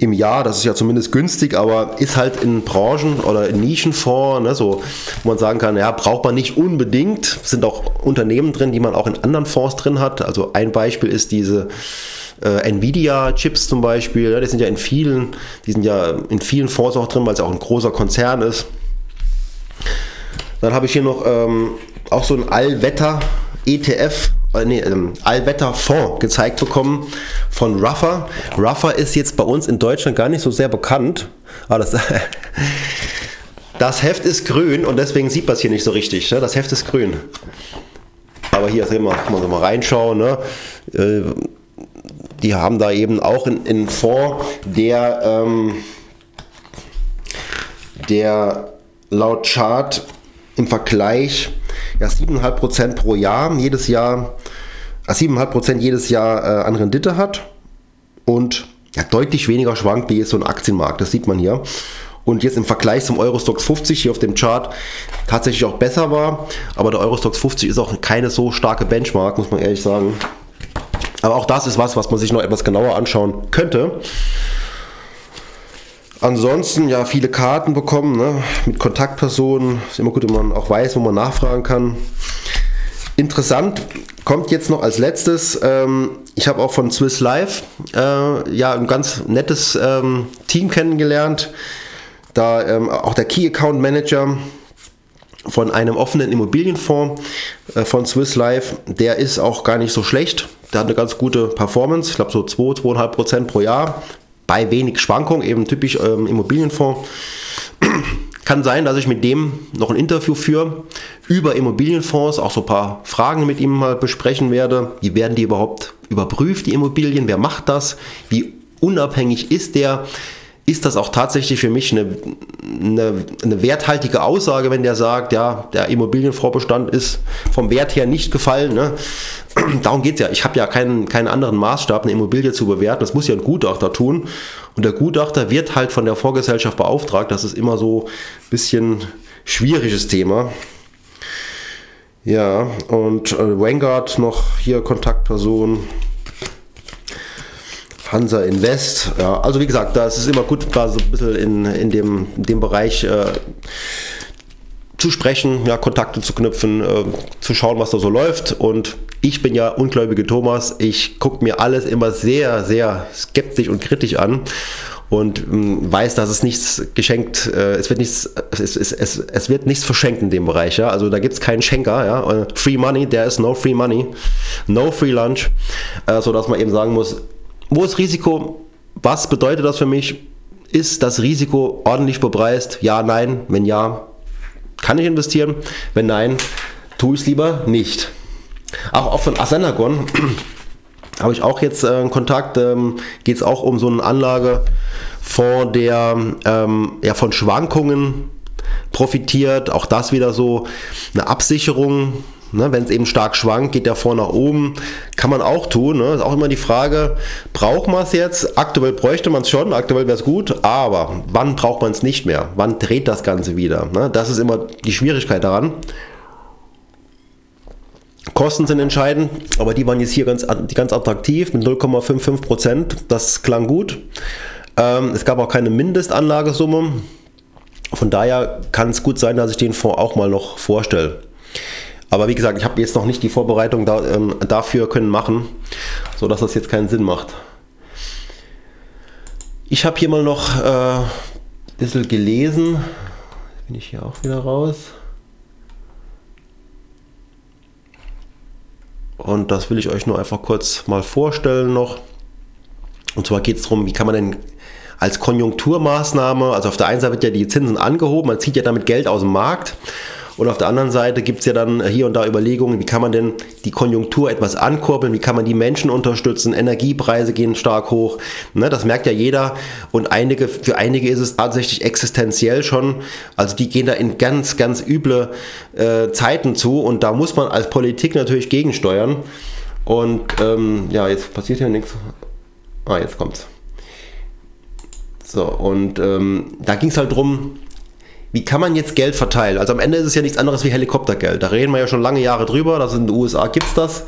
S1: im Jahr, das ist ja zumindest günstig, aber ist halt in Branchen oder in Nischenfonds, ne, so, wo man sagen kann, ja, braucht man nicht unbedingt. Es sind auch Unternehmen drin, die man auch in anderen Fonds drin hat. Also ein Beispiel ist diese äh, Nvidia-Chips zum Beispiel, ja, die sind ja in vielen, die sind ja in vielen Fonds auch drin, weil es auch ein großer Konzern ist. Dann habe ich hier noch ähm, auch so ein Allwetter-ETF, äh, nee, ähm, Allwetter-Fonds gezeigt bekommen von Ruffer. Ruffer ist jetzt bei uns in Deutschland gar nicht so sehr bekannt, aber das, das Heft ist grün und deswegen sieht man es hier nicht so richtig. Ne? Das Heft ist grün. Aber hier sehen wir, kann man so mal reinschauen. Ne? Äh, die haben da eben auch einen Fonds, der, ähm, der laut Chart im Vergleich ja, 7,5% pro Jahr jedes Jahr, äh, 7,5% jedes Jahr äh, an Rendite hat und ja, deutlich weniger schwankt wie so ein Aktienmarkt. Das sieht man hier. Und jetzt im Vergleich zum Eurostox 50 hier auf dem Chart tatsächlich auch besser war. Aber der Eurostox 50 ist auch keine so starke Benchmark, muss man ehrlich sagen. Aber auch das ist was, was man sich noch etwas genauer anschauen könnte. Ansonsten ja viele Karten bekommen ne, mit Kontaktpersonen. Ist immer gut, wenn man auch weiß, wo man nachfragen kann. Interessant kommt jetzt noch als letztes. Ähm, ich habe auch von Swiss Life äh, ja ein ganz nettes ähm, Team kennengelernt. Da ähm, auch der Key Account Manager von einem offenen Immobilienfonds äh, von Swiss Life, der ist auch gar nicht so schlecht. Der hat eine ganz gute Performance, ich glaube so 2, 2,5 Prozent pro Jahr, bei wenig Schwankung, eben typisch ähm, Immobilienfonds. Kann sein, dass ich mit dem noch ein Interview führe über Immobilienfonds, auch so ein paar Fragen mit ihm mal besprechen werde. Wie werden die überhaupt überprüft, die Immobilien? Wer macht das? Wie unabhängig ist der? Ist das auch tatsächlich für mich eine, eine, eine, werthaltige Aussage, wenn der sagt, ja, der Immobilienvorbestand ist vom Wert her nicht gefallen. Ne? Darum geht es ja. Ich habe ja keinen, keinen anderen Maßstab, eine Immobilie zu bewerten. Das muss ja ein Gutachter tun. Und der Gutachter wird halt von der Vorgesellschaft beauftragt. Das ist immer so ein bisschen schwieriges Thema. Ja, und äh, Vanguard noch hier Kontaktperson. Hansa Invest. Ja, also wie gesagt, da ist es immer gut, da so ein bisschen in, in, dem, in dem Bereich äh, zu sprechen, ja, Kontakte zu knüpfen, äh, zu schauen, was da so läuft. Und ich bin ja ungläubige Thomas. Ich gucke mir alles immer sehr, sehr skeptisch und kritisch an und ähm, weiß, dass es nichts geschenkt, äh, es wird nichts, es, es, es, es wird nichts verschenkt in dem Bereich. Ja? Also da gibt es keinen Schenker. Ja? Free Money, there is no free money, no free lunch, äh, sodass man eben sagen muss, wo ist Risiko? Was bedeutet das für mich? Ist das Risiko ordentlich bepreist? Ja, nein. Wenn ja, kann ich investieren? Wenn nein, tue ich es lieber nicht. Auch, auch von Asenagon habe ich auch jetzt äh, Kontakt. Ähm, Geht es auch um so eine Anlagefonds, der ähm, ja, von Schwankungen profitiert. Auch das wieder so eine Absicherung. Ne, Wenn es eben stark schwankt, geht der vor nach oben. Kann man auch tun. Ne? Ist auch immer die Frage, braucht man es jetzt? Aktuell bräuchte man es schon, aktuell wäre es gut, aber wann braucht man es nicht mehr? Wann dreht das Ganze wieder? Ne? Das ist immer die Schwierigkeit daran. Kosten sind entscheidend, aber die waren jetzt hier ganz, ganz attraktiv mit 0,55 Prozent. Das klang gut. Ähm, es gab auch keine Mindestanlagesumme. Von daher kann es gut sein, dass ich den Fonds auch mal noch vorstelle. Aber wie gesagt, ich habe jetzt noch nicht die Vorbereitung da, ähm, dafür können machen, sodass das jetzt keinen Sinn macht. Ich habe hier mal noch ein äh, bisschen gelesen. Bin ich hier auch wieder raus. Und das will ich euch nur einfach kurz mal vorstellen noch. Und zwar geht es darum, wie kann man denn als Konjunkturmaßnahme, also auf der einen Seite wird ja die Zinsen angehoben, man zieht ja damit Geld aus dem Markt. Und auf der anderen Seite gibt es ja dann hier und da Überlegungen, wie kann man denn die Konjunktur etwas ankurbeln, wie kann man die Menschen unterstützen, Energiepreise gehen stark hoch. Ne, das merkt ja jeder und einige, für einige ist es tatsächlich existenziell schon. Also die gehen da in ganz, ganz üble äh, Zeiten zu und da muss man als Politik natürlich gegensteuern. Und ähm, ja, jetzt passiert hier nichts. Ah, jetzt kommt's. So, und ähm, da ging es halt drum, wie kann man jetzt Geld verteilen? Also am Ende ist es ja nichts anderes wie Helikoptergeld. Da reden wir ja schon lange Jahre drüber. Das in den USA gibt es das.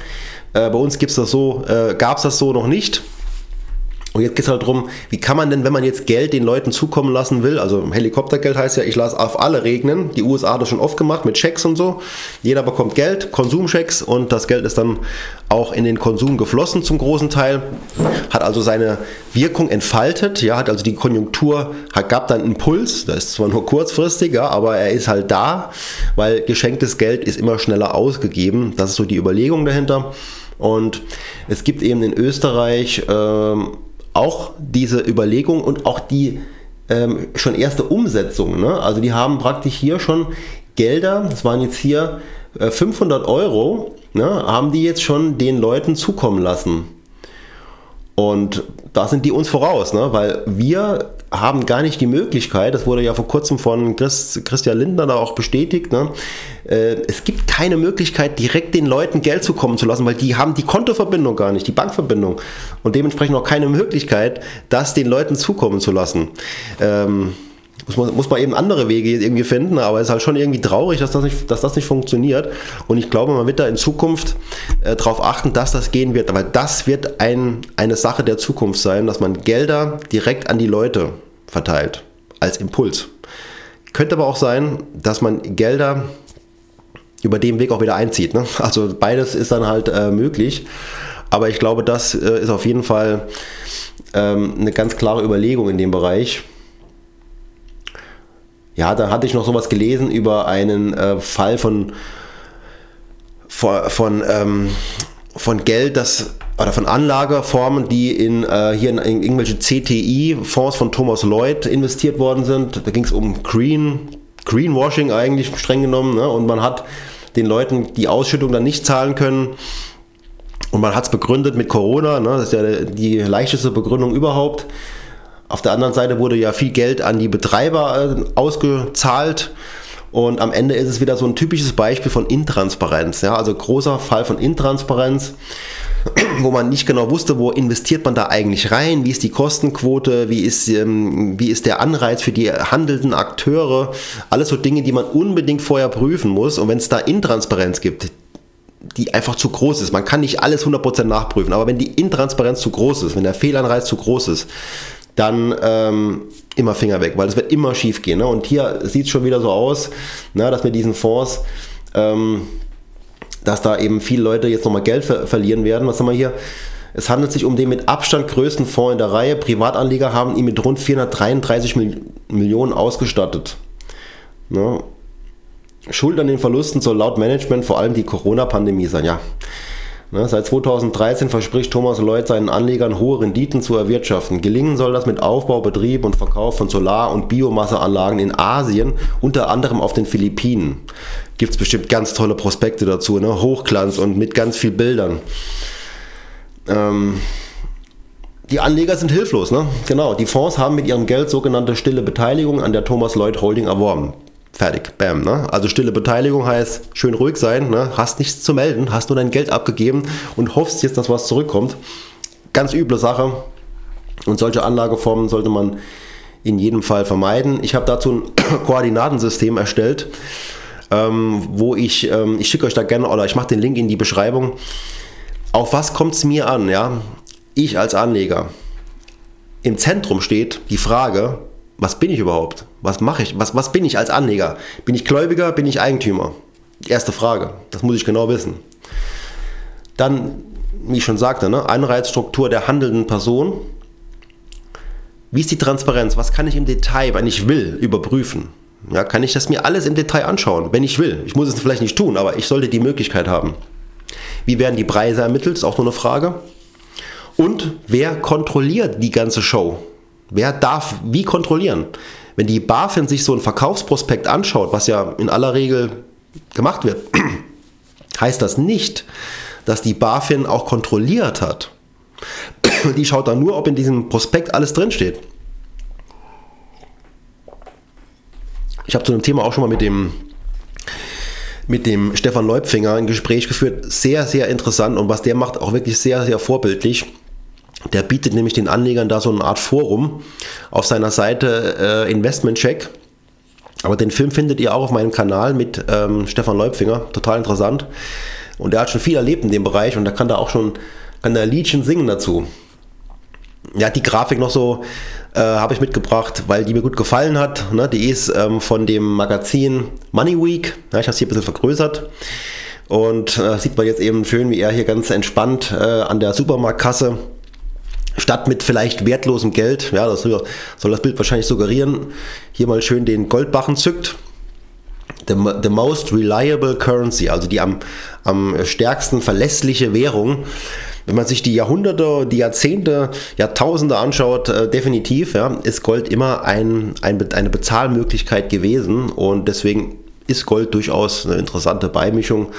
S1: Äh, bei uns gibt's das so, äh, gab es das so noch nicht. Und jetzt geht es halt darum, wie kann man denn, wenn man jetzt Geld den Leuten zukommen lassen will, also Helikoptergeld heißt ja, ich lasse auf alle regnen. Die USA hat das schon oft gemacht mit Schecks und so. Jeder bekommt Geld, Konsumschecks und das Geld ist dann auch in den Konsum geflossen zum großen Teil. Hat also seine Wirkung entfaltet, ja, hat also die Konjunktur, hat, gab dann einen Impuls, das ist zwar nur kurzfristig, ja, aber er ist halt da, weil geschenktes Geld ist immer schneller ausgegeben. Das ist so die Überlegung dahinter. Und es gibt eben in Österreich ähm, auch diese Überlegung und auch die ähm, schon erste Umsetzung. Ne? Also die haben praktisch hier schon Gelder, das waren jetzt hier äh, 500 Euro, ne, haben die jetzt schon den Leuten zukommen lassen. Und da sind die uns voraus, ne? weil wir haben gar nicht die Möglichkeit, das wurde ja vor kurzem von Chris, Christian Lindner da auch bestätigt, ne? äh, es gibt keine Möglichkeit, direkt den Leuten Geld zukommen zu lassen, weil die haben die Kontoverbindung gar nicht, die Bankverbindung und dementsprechend auch keine Möglichkeit, das den Leuten zukommen zu lassen. Ähm, muss man, muss man eben andere Wege irgendwie finden, aber es ist halt schon irgendwie traurig, dass das nicht, dass das nicht funktioniert. Und ich glaube, man wird da in Zukunft äh, darauf achten, dass das gehen wird. Aber das wird ein, eine Sache der Zukunft sein, dass man Gelder direkt an die Leute verteilt, als Impuls. Könnte aber auch sein, dass man Gelder über den Weg auch wieder einzieht. Ne? Also beides ist dann halt äh, möglich. Aber ich glaube, das äh, ist auf jeden Fall ähm, eine ganz klare Überlegung in dem Bereich ja, da hatte ich noch sowas gelesen über einen äh, Fall von, von, von, ähm, von Geld, das oder von Anlageformen, die in, äh, hier in, in irgendwelche CTI-Fonds von Thomas Lloyd investiert worden sind. Da ging es um Green, Greenwashing eigentlich streng genommen. Ne? Und man hat den Leuten die Ausschüttung dann nicht zahlen können. Und man hat es begründet mit Corona. Ne? Das ist ja die leichteste Begründung überhaupt. Auf der anderen Seite wurde ja viel Geld an die Betreiber äh, ausgezahlt. Und am Ende ist es wieder so ein typisches Beispiel von Intransparenz. Ja? Also großer Fall von Intransparenz, wo man nicht genau wusste, wo investiert man da eigentlich rein, wie ist die Kostenquote, wie ist, ähm, wie ist der Anreiz für die handelnden Akteure. Alles so Dinge, die man unbedingt vorher prüfen muss. Und wenn es da Intransparenz gibt, die einfach zu groß ist. Man kann nicht alles 100% nachprüfen, aber wenn die Intransparenz zu groß ist, wenn der Fehlanreiz zu groß ist, dann ähm, immer Finger weg, weil es wird immer schief gehen. Ne? Und hier sieht es schon wieder so aus, ne, dass mit diesen Fonds, ähm, dass da eben viele Leute jetzt nochmal Geld ver verlieren werden. Was haben wir hier? Es handelt sich um den mit Abstand größten Fonds in der Reihe. Privatanleger haben ihn mit rund 433 Mil Millionen ausgestattet. Ne? Schuld an den Verlusten soll laut Management vor allem die Corona-Pandemie sein. Ja, seit 2013 verspricht Thomas Lloyd seinen Anlegern hohe Renditen zu erwirtschaften. Gelingen soll das mit Aufbau, Betrieb und Verkauf von Solar- und Biomasseanlagen in Asien, unter anderem auf den Philippinen. Gibt es bestimmt ganz tolle Prospekte dazu, ne? Hochglanz und mit ganz viel Bildern. Ähm, die Anleger sind hilflos, ne? Genau. Die Fonds haben mit ihrem Geld sogenannte stille Beteiligung an der Thomas Lloyd Holding erworben. Fertig, bam. Ne? Also stille Beteiligung heißt schön ruhig sein, ne? hast nichts zu melden, hast nur dein Geld abgegeben und hoffst jetzt, dass was zurückkommt. Ganz üble Sache. Und solche Anlageformen sollte man in jedem Fall vermeiden. Ich habe dazu ein Koordinatensystem erstellt, ähm, wo ich, ähm, ich schicke euch da gerne, oder ich mache den Link in die Beschreibung. Auf was kommt es mir an? Ja? Ich als Anleger. Im Zentrum steht die Frage, was bin ich überhaupt? Was mache ich? Was, was bin ich als Anleger? Bin ich Gläubiger? Bin ich Eigentümer? Erste Frage. Das muss ich genau wissen. Dann, wie ich schon sagte, ne, Anreizstruktur der handelnden Person. Wie ist die Transparenz? Was kann ich im Detail, wenn ich will, überprüfen? Ja, kann ich das mir alles im Detail anschauen, wenn ich will? Ich muss es vielleicht nicht tun, aber ich sollte die Möglichkeit haben. Wie werden die Preise ermittelt? Ist auch nur eine Frage. Und wer kontrolliert die ganze Show? Wer darf wie kontrollieren? Wenn die BaFin sich so ein Verkaufsprospekt anschaut, was ja in aller Regel gemacht wird, heißt das nicht, dass die BaFin auch kontrolliert hat. Die schaut dann nur, ob in diesem Prospekt alles drinsteht. Ich habe zu dem Thema auch schon mal mit dem, mit dem Stefan Leupfinger ein Gespräch geführt. Sehr, sehr interessant und was der macht, auch wirklich sehr, sehr vorbildlich. Der bietet nämlich den Anlegern da so eine Art Forum auf seiner Seite äh, Investment Check. Aber den Film findet ihr auch auf meinem Kanal mit ähm, Stefan Leupfinger. Total interessant. Und er hat schon viel erlebt in dem Bereich und da kann da auch schon kann der Liedchen singen dazu. Ja, die Grafik noch so äh, habe ich mitgebracht, weil die mir gut gefallen hat. Ne? Die ist ähm, von dem Magazin Money Week. Ja, ich habe es hier ein bisschen vergrößert. Und äh, sieht man jetzt eben schön, wie er hier ganz entspannt äh, an der Supermarktkasse statt mit vielleicht wertlosem Geld, ja, das soll das Bild wahrscheinlich suggerieren, hier mal schön den Goldbarren zückt. The, the most reliable currency, also die am, am stärksten verlässliche Währung. Wenn man sich die Jahrhunderte, die Jahrzehnte, Jahrtausende anschaut, äh, definitiv ja, ist Gold immer ein, ein, eine Bezahlmöglichkeit gewesen und deswegen ist Gold durchaus eine interessante Beimischung.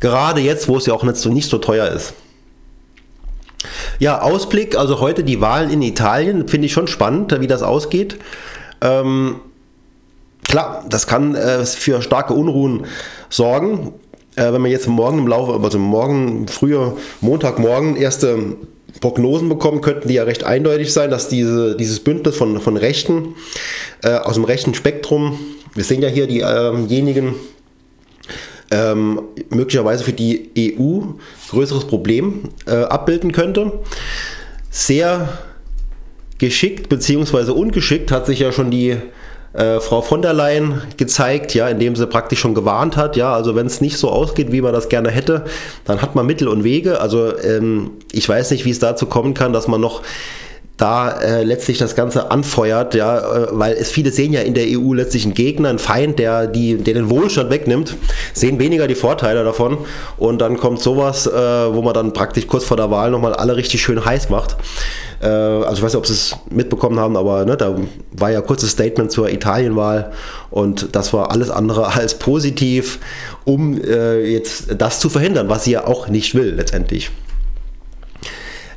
S1: Gerade jetzt, wo es ja auch nicht so, nicht so teuer ist. Ja, Ausblick, also heute die Wahlen in Italien, finde ich schon spannend, wie das ausgeht. Ähm, klar, das kann äh, für starke Unruhen sorgen. Äh, wenn man jetzt morgen im Laufe, also morgen, früher Montagmorgen erste Prognosen bekommen, könnten die ja recht eindeutig sein, dass diese, dieses Bündnis von, von Rechten, äh, aus dem rechten Spektrum, wir sehen ja hier diejenigen, ähm, möglicherweise für die EU größeres Problem äh, abbilden könnte. Sehr geschickt bzw. ungeschickt hat sich ja schon die äh, Frau von der Leyen gezeigt, ja, indem sie praktisch schon gewarnt hat, ja, also wenn es nicht so ausgeht, wie man das gerne hätte, dann hat man Mittel und Wege. Also ähm, ich weiß nicht, wie es dazu kommen kann, dass man noch da äh, letztlich das Ganze anfeuert, ja, äh, weil es viele sehen ja in der EU letztlich einen Gegner, einen Feind, der, die, der den Wohlstand wegnimmt, sehen weniger die Vorteile davon und dann kommt sowas, äh, wo man dann praktisch kurz vor der Wahl nochmal alle richtig schön heiß macht. Äh, also ich weiß nicht, ob sie es mitbekommen haben, aber ne, da war ja kurzes Statement zur Italienwahl und das war alles andere als positiv, um äh, jetzt das zu verhindern, was sie ja auch nicht will letztendlich.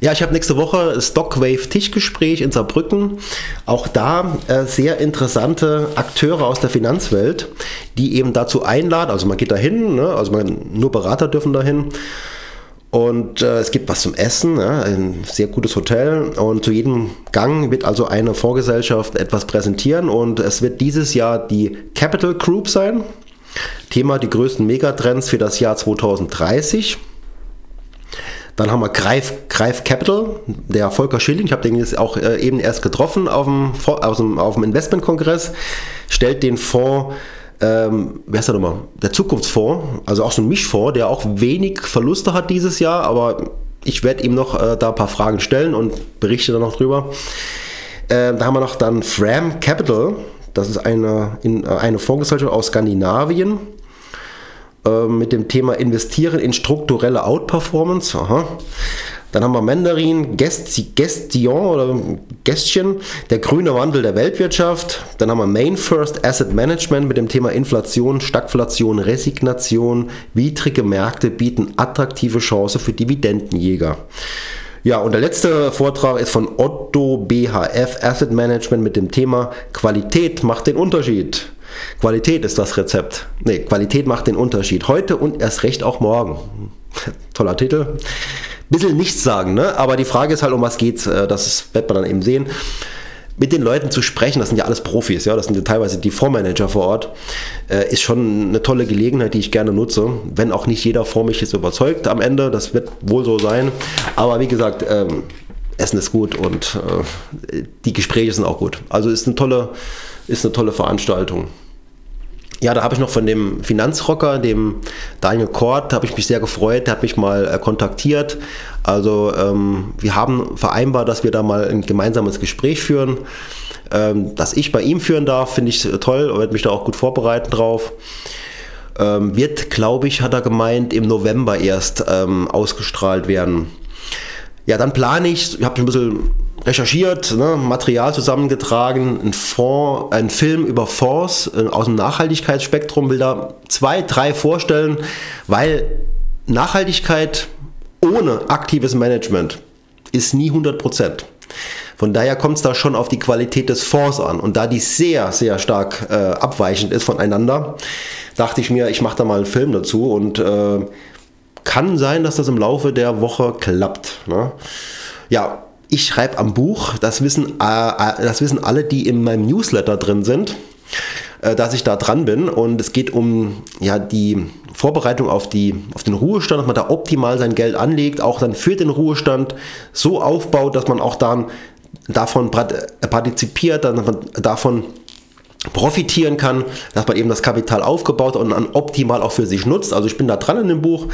S1: Ja, ich habe nächste Woche Stockwave Tischgespräch in Saarbrücken. Auch da äh, sehr interessante Akteure aus der Finanzwelt, die eben dazu einladen. Also man geht dahin, ne? also man, nur Berater dürfen dahin. Und äh, es gibt was zum Essen, ja, ein sehr gutes Hotel. Und zu jedem Gang wird also eine Vorgesellschaft etwas präsentieren. Und es wird dieses Jahr die Capital Group sein. Thema die größten Megatrends für das Jahr 2030. Dann haben wir Greif, Greif Capital, der Volker Schilling, ich habe den jetzt auch äh, eben erst getroffen auf dem, auf dem, auf dem Investmentkongress, stellt den Fonds ähm, wer ist der nochmal? Der Zukunftsfonds, also auch so ein Mischfonds, der auch wenig Verluste hat dieses Jahr, aber ich werde ihm noch äh, da ein paar Fragen stellen und berichte dann noch drüber. Äh, da haben wir noch dann Fram Capital, das ist eine, in, äh, eine Fondsgesellschaft aus Skandinavien äh, mit dem Thema Investieren in strukturelle Outperformance. Aha. Dann haben wir Mandarin, Gestion oder Gestchen, der grüne Wandel der Weltwirtschaft. Dann haben wir Main First Asset Management mit dem Thema Inflation, Stagflation, Resignation. Widrige Märkte bieten attraktive Chancen für Dividendenjäger. Ja, und der letzte Vortrag ist von Otto BHF Asset Management mit dem Thema Qualität macht den Unterschied. Qualität ist das Rezept. Nee, Qualität macht den Unterschied. Heute und erst recht auch morgen. Toller Titel bisschen nichts sagen, ne? aber die Frage ist halt, um was geht's, äh, das wird man dann eben sehen. Mit den Leuten zu sprechen, das sind ja alles Profis, ja, das sind ja teilweise die Fondsmanager vor Ort, äh, ist schon eine tolle Gelegenheit, die ich gerne nutze. Wenn auch nicht jeder Fonds mich jetzt überzeugt am Ende, das wird wohl so sein. Aber wie gesagt, ähm, Essen ist gut und äh, die Gespräche sind auch gut. Also ist eine tolle, ist eine tolle Veranstaltung. Ja, da habe ich noch von dem Finanzrocker, dem Daniel Kort, habe ich mich sehr gefreut. Der hat mich mal äh, kontaktiert. Also ähm, wir haben vereinbart, dass wir da mal ein gemeinsames Gespräch führen. Ähm, dass ich bei ihm führen darf, finde ich toll und werde mich da auch gut vorbereiten drauf. Ähm, wird, glaube ich, hat er gemeint, im November erst ähm, ausgestrahlt werden. Ja, dann plane ich, ich habe ein bisschen recherchiert, ne, Material zusammengetragen, ein, Fonds, ein Film über Fonds äh, aus dem Nachhaltigkeitsspektrum, will da zwei, drei vorstellen, weil Nachhaltigkeit ohne aktives Management ist nie 100 Prozent. Von daher kommt es da schon auf die Qualität des Fonds an. Und da die sehr, sehr stark äh, abweichend ist voneinander, dachte ich mir, ich mache da mal einen Film dazu und äh, kann sein, dass das im Laufe der Woche klappt. Ne? Ja, ich schreibe am Buch, das wissen, äh, äh, das wissen alle, die in meinem Newsletter drin sind, äh, dass ich da dran bin. Und es geht um ja, die Vorbereitung auf, die, auf den Ruhestand, dass man da optimal sein Geld anlegt, auch dann für den Ruhestand so aufbaut, dass man auch dann davon partizipiert, dass man davon profitieren kann, dass man eben das Kapital aufgebaut und dann optimal auch für sich nutzt. Also ich bin da dran in dem Buch,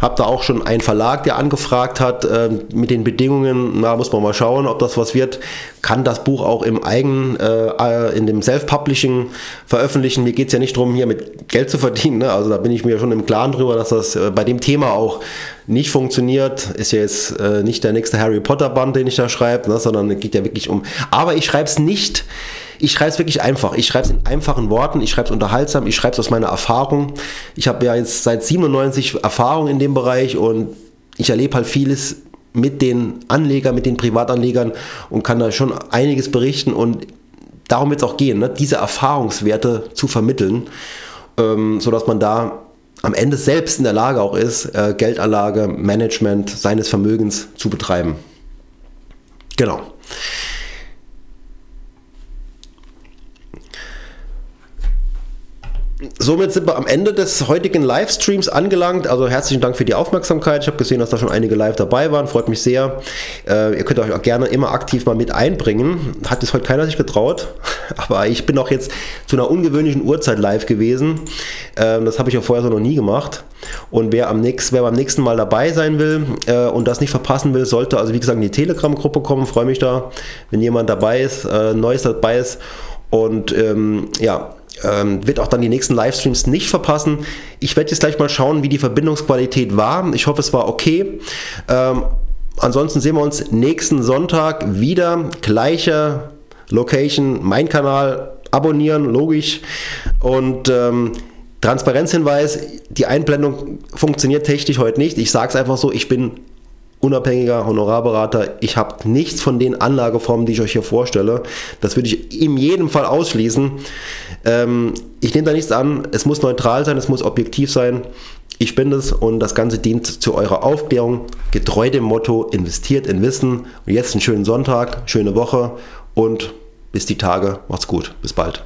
S1: habe da auch schon einen Verlag, der angefragt hat äh, mit den Bedingungen, na muss man mal schauen, ob das was wird, kann das Buch auch im eigenen, äh, in dem Self-Publishing veröffentlichen. Mir geht es ja nicht darum, hier mit Geld zu verdienen, ne? also da bin ich mir schon im Klaren drüber, dass das äh, bei dem Thema auch nicht funktioniert. Ist ja jetzt äh, nicht der nächste Harry Potter Band, den ich da schreibe, ne? sondern es geht ja wirklich um, aber ich schreibe es nicht ich schreibe es wirklich einfach. Ich schreibe es in einfachen Worten, ich schreibe es unterhaltsam, ich schreibe es aus meiner Erfahrung. Ich habe ja jetzt seit 97 Erfahrung in dem Bereich und ich erlebe halt vieles mit den Anlegern, mit den Privatanlegern und kann da schon einiges berichten und darum wird es auch gehen, ne? diese Erfahrungswerte zu vermitteln, ähm, sodass man da am Ende selbst in der Lage auch ist, äh, Geldanlage, Management seines Vermögens zu betreiben. Genau. Somit sind wir am Ende des heutigen Livestreams angelangt. Also herzlichen Dank für die Aufmerksamkeit. Ich habe gesehen, dass da schon einige live dabei waren. Freut mich sehr. Äh, ihr könnt euch auch gerne immer aktiv mal mit einbringen. Hat es heute keiner sich getraut. Aber ich bin auch jetzt zu einer ungewöhnlichen Uhrzeit live gewesen. Äh, das habe ich auch vorher so noch nie gemacht. Und wer, am nächsten, wer beim nächsten Mal dabei sein will äh, und das nicht verpassen will, sollte also wie gesagt in die Telegram-Gruppe kommen. Freue mich da, wenn jemand dabei ist, äh, Neues dabei ist. Und ähm, ja, ähm, wird auch dann die nächsten Livestreams nicht verpassen. Ich werde jetzt gleich mal schauen, wie die Verbindungsqualität war. Ich hoffe, es war okay. Ähm, ansonsten sehen wir uns nächsten Sonntag wieder. Gleiche Location, mein Kanal. Abonnieren, logisch. Und ähm, Transparenzhinweis, die Einblendung funktioniert technisch heute nicht. Ich sage es einfach so, ich bin unabhängiger Honorarberater. Ich habe nichts von den Anlageformen, die ich euch hier vorstelle. Das würde ich in jedem Fall ausschließen. Ähm, ich nehme da nichts an. Es muss neutral sein, es muss objektiv sein. Ich bin es und das Ganze dient zu eurer Aufklärung. Getreu dem Motto, investiert in Wissen. Und jetzt einen schönen Sonntag, schöne Woche und bis die Tage. Macht's gut. Bis bald.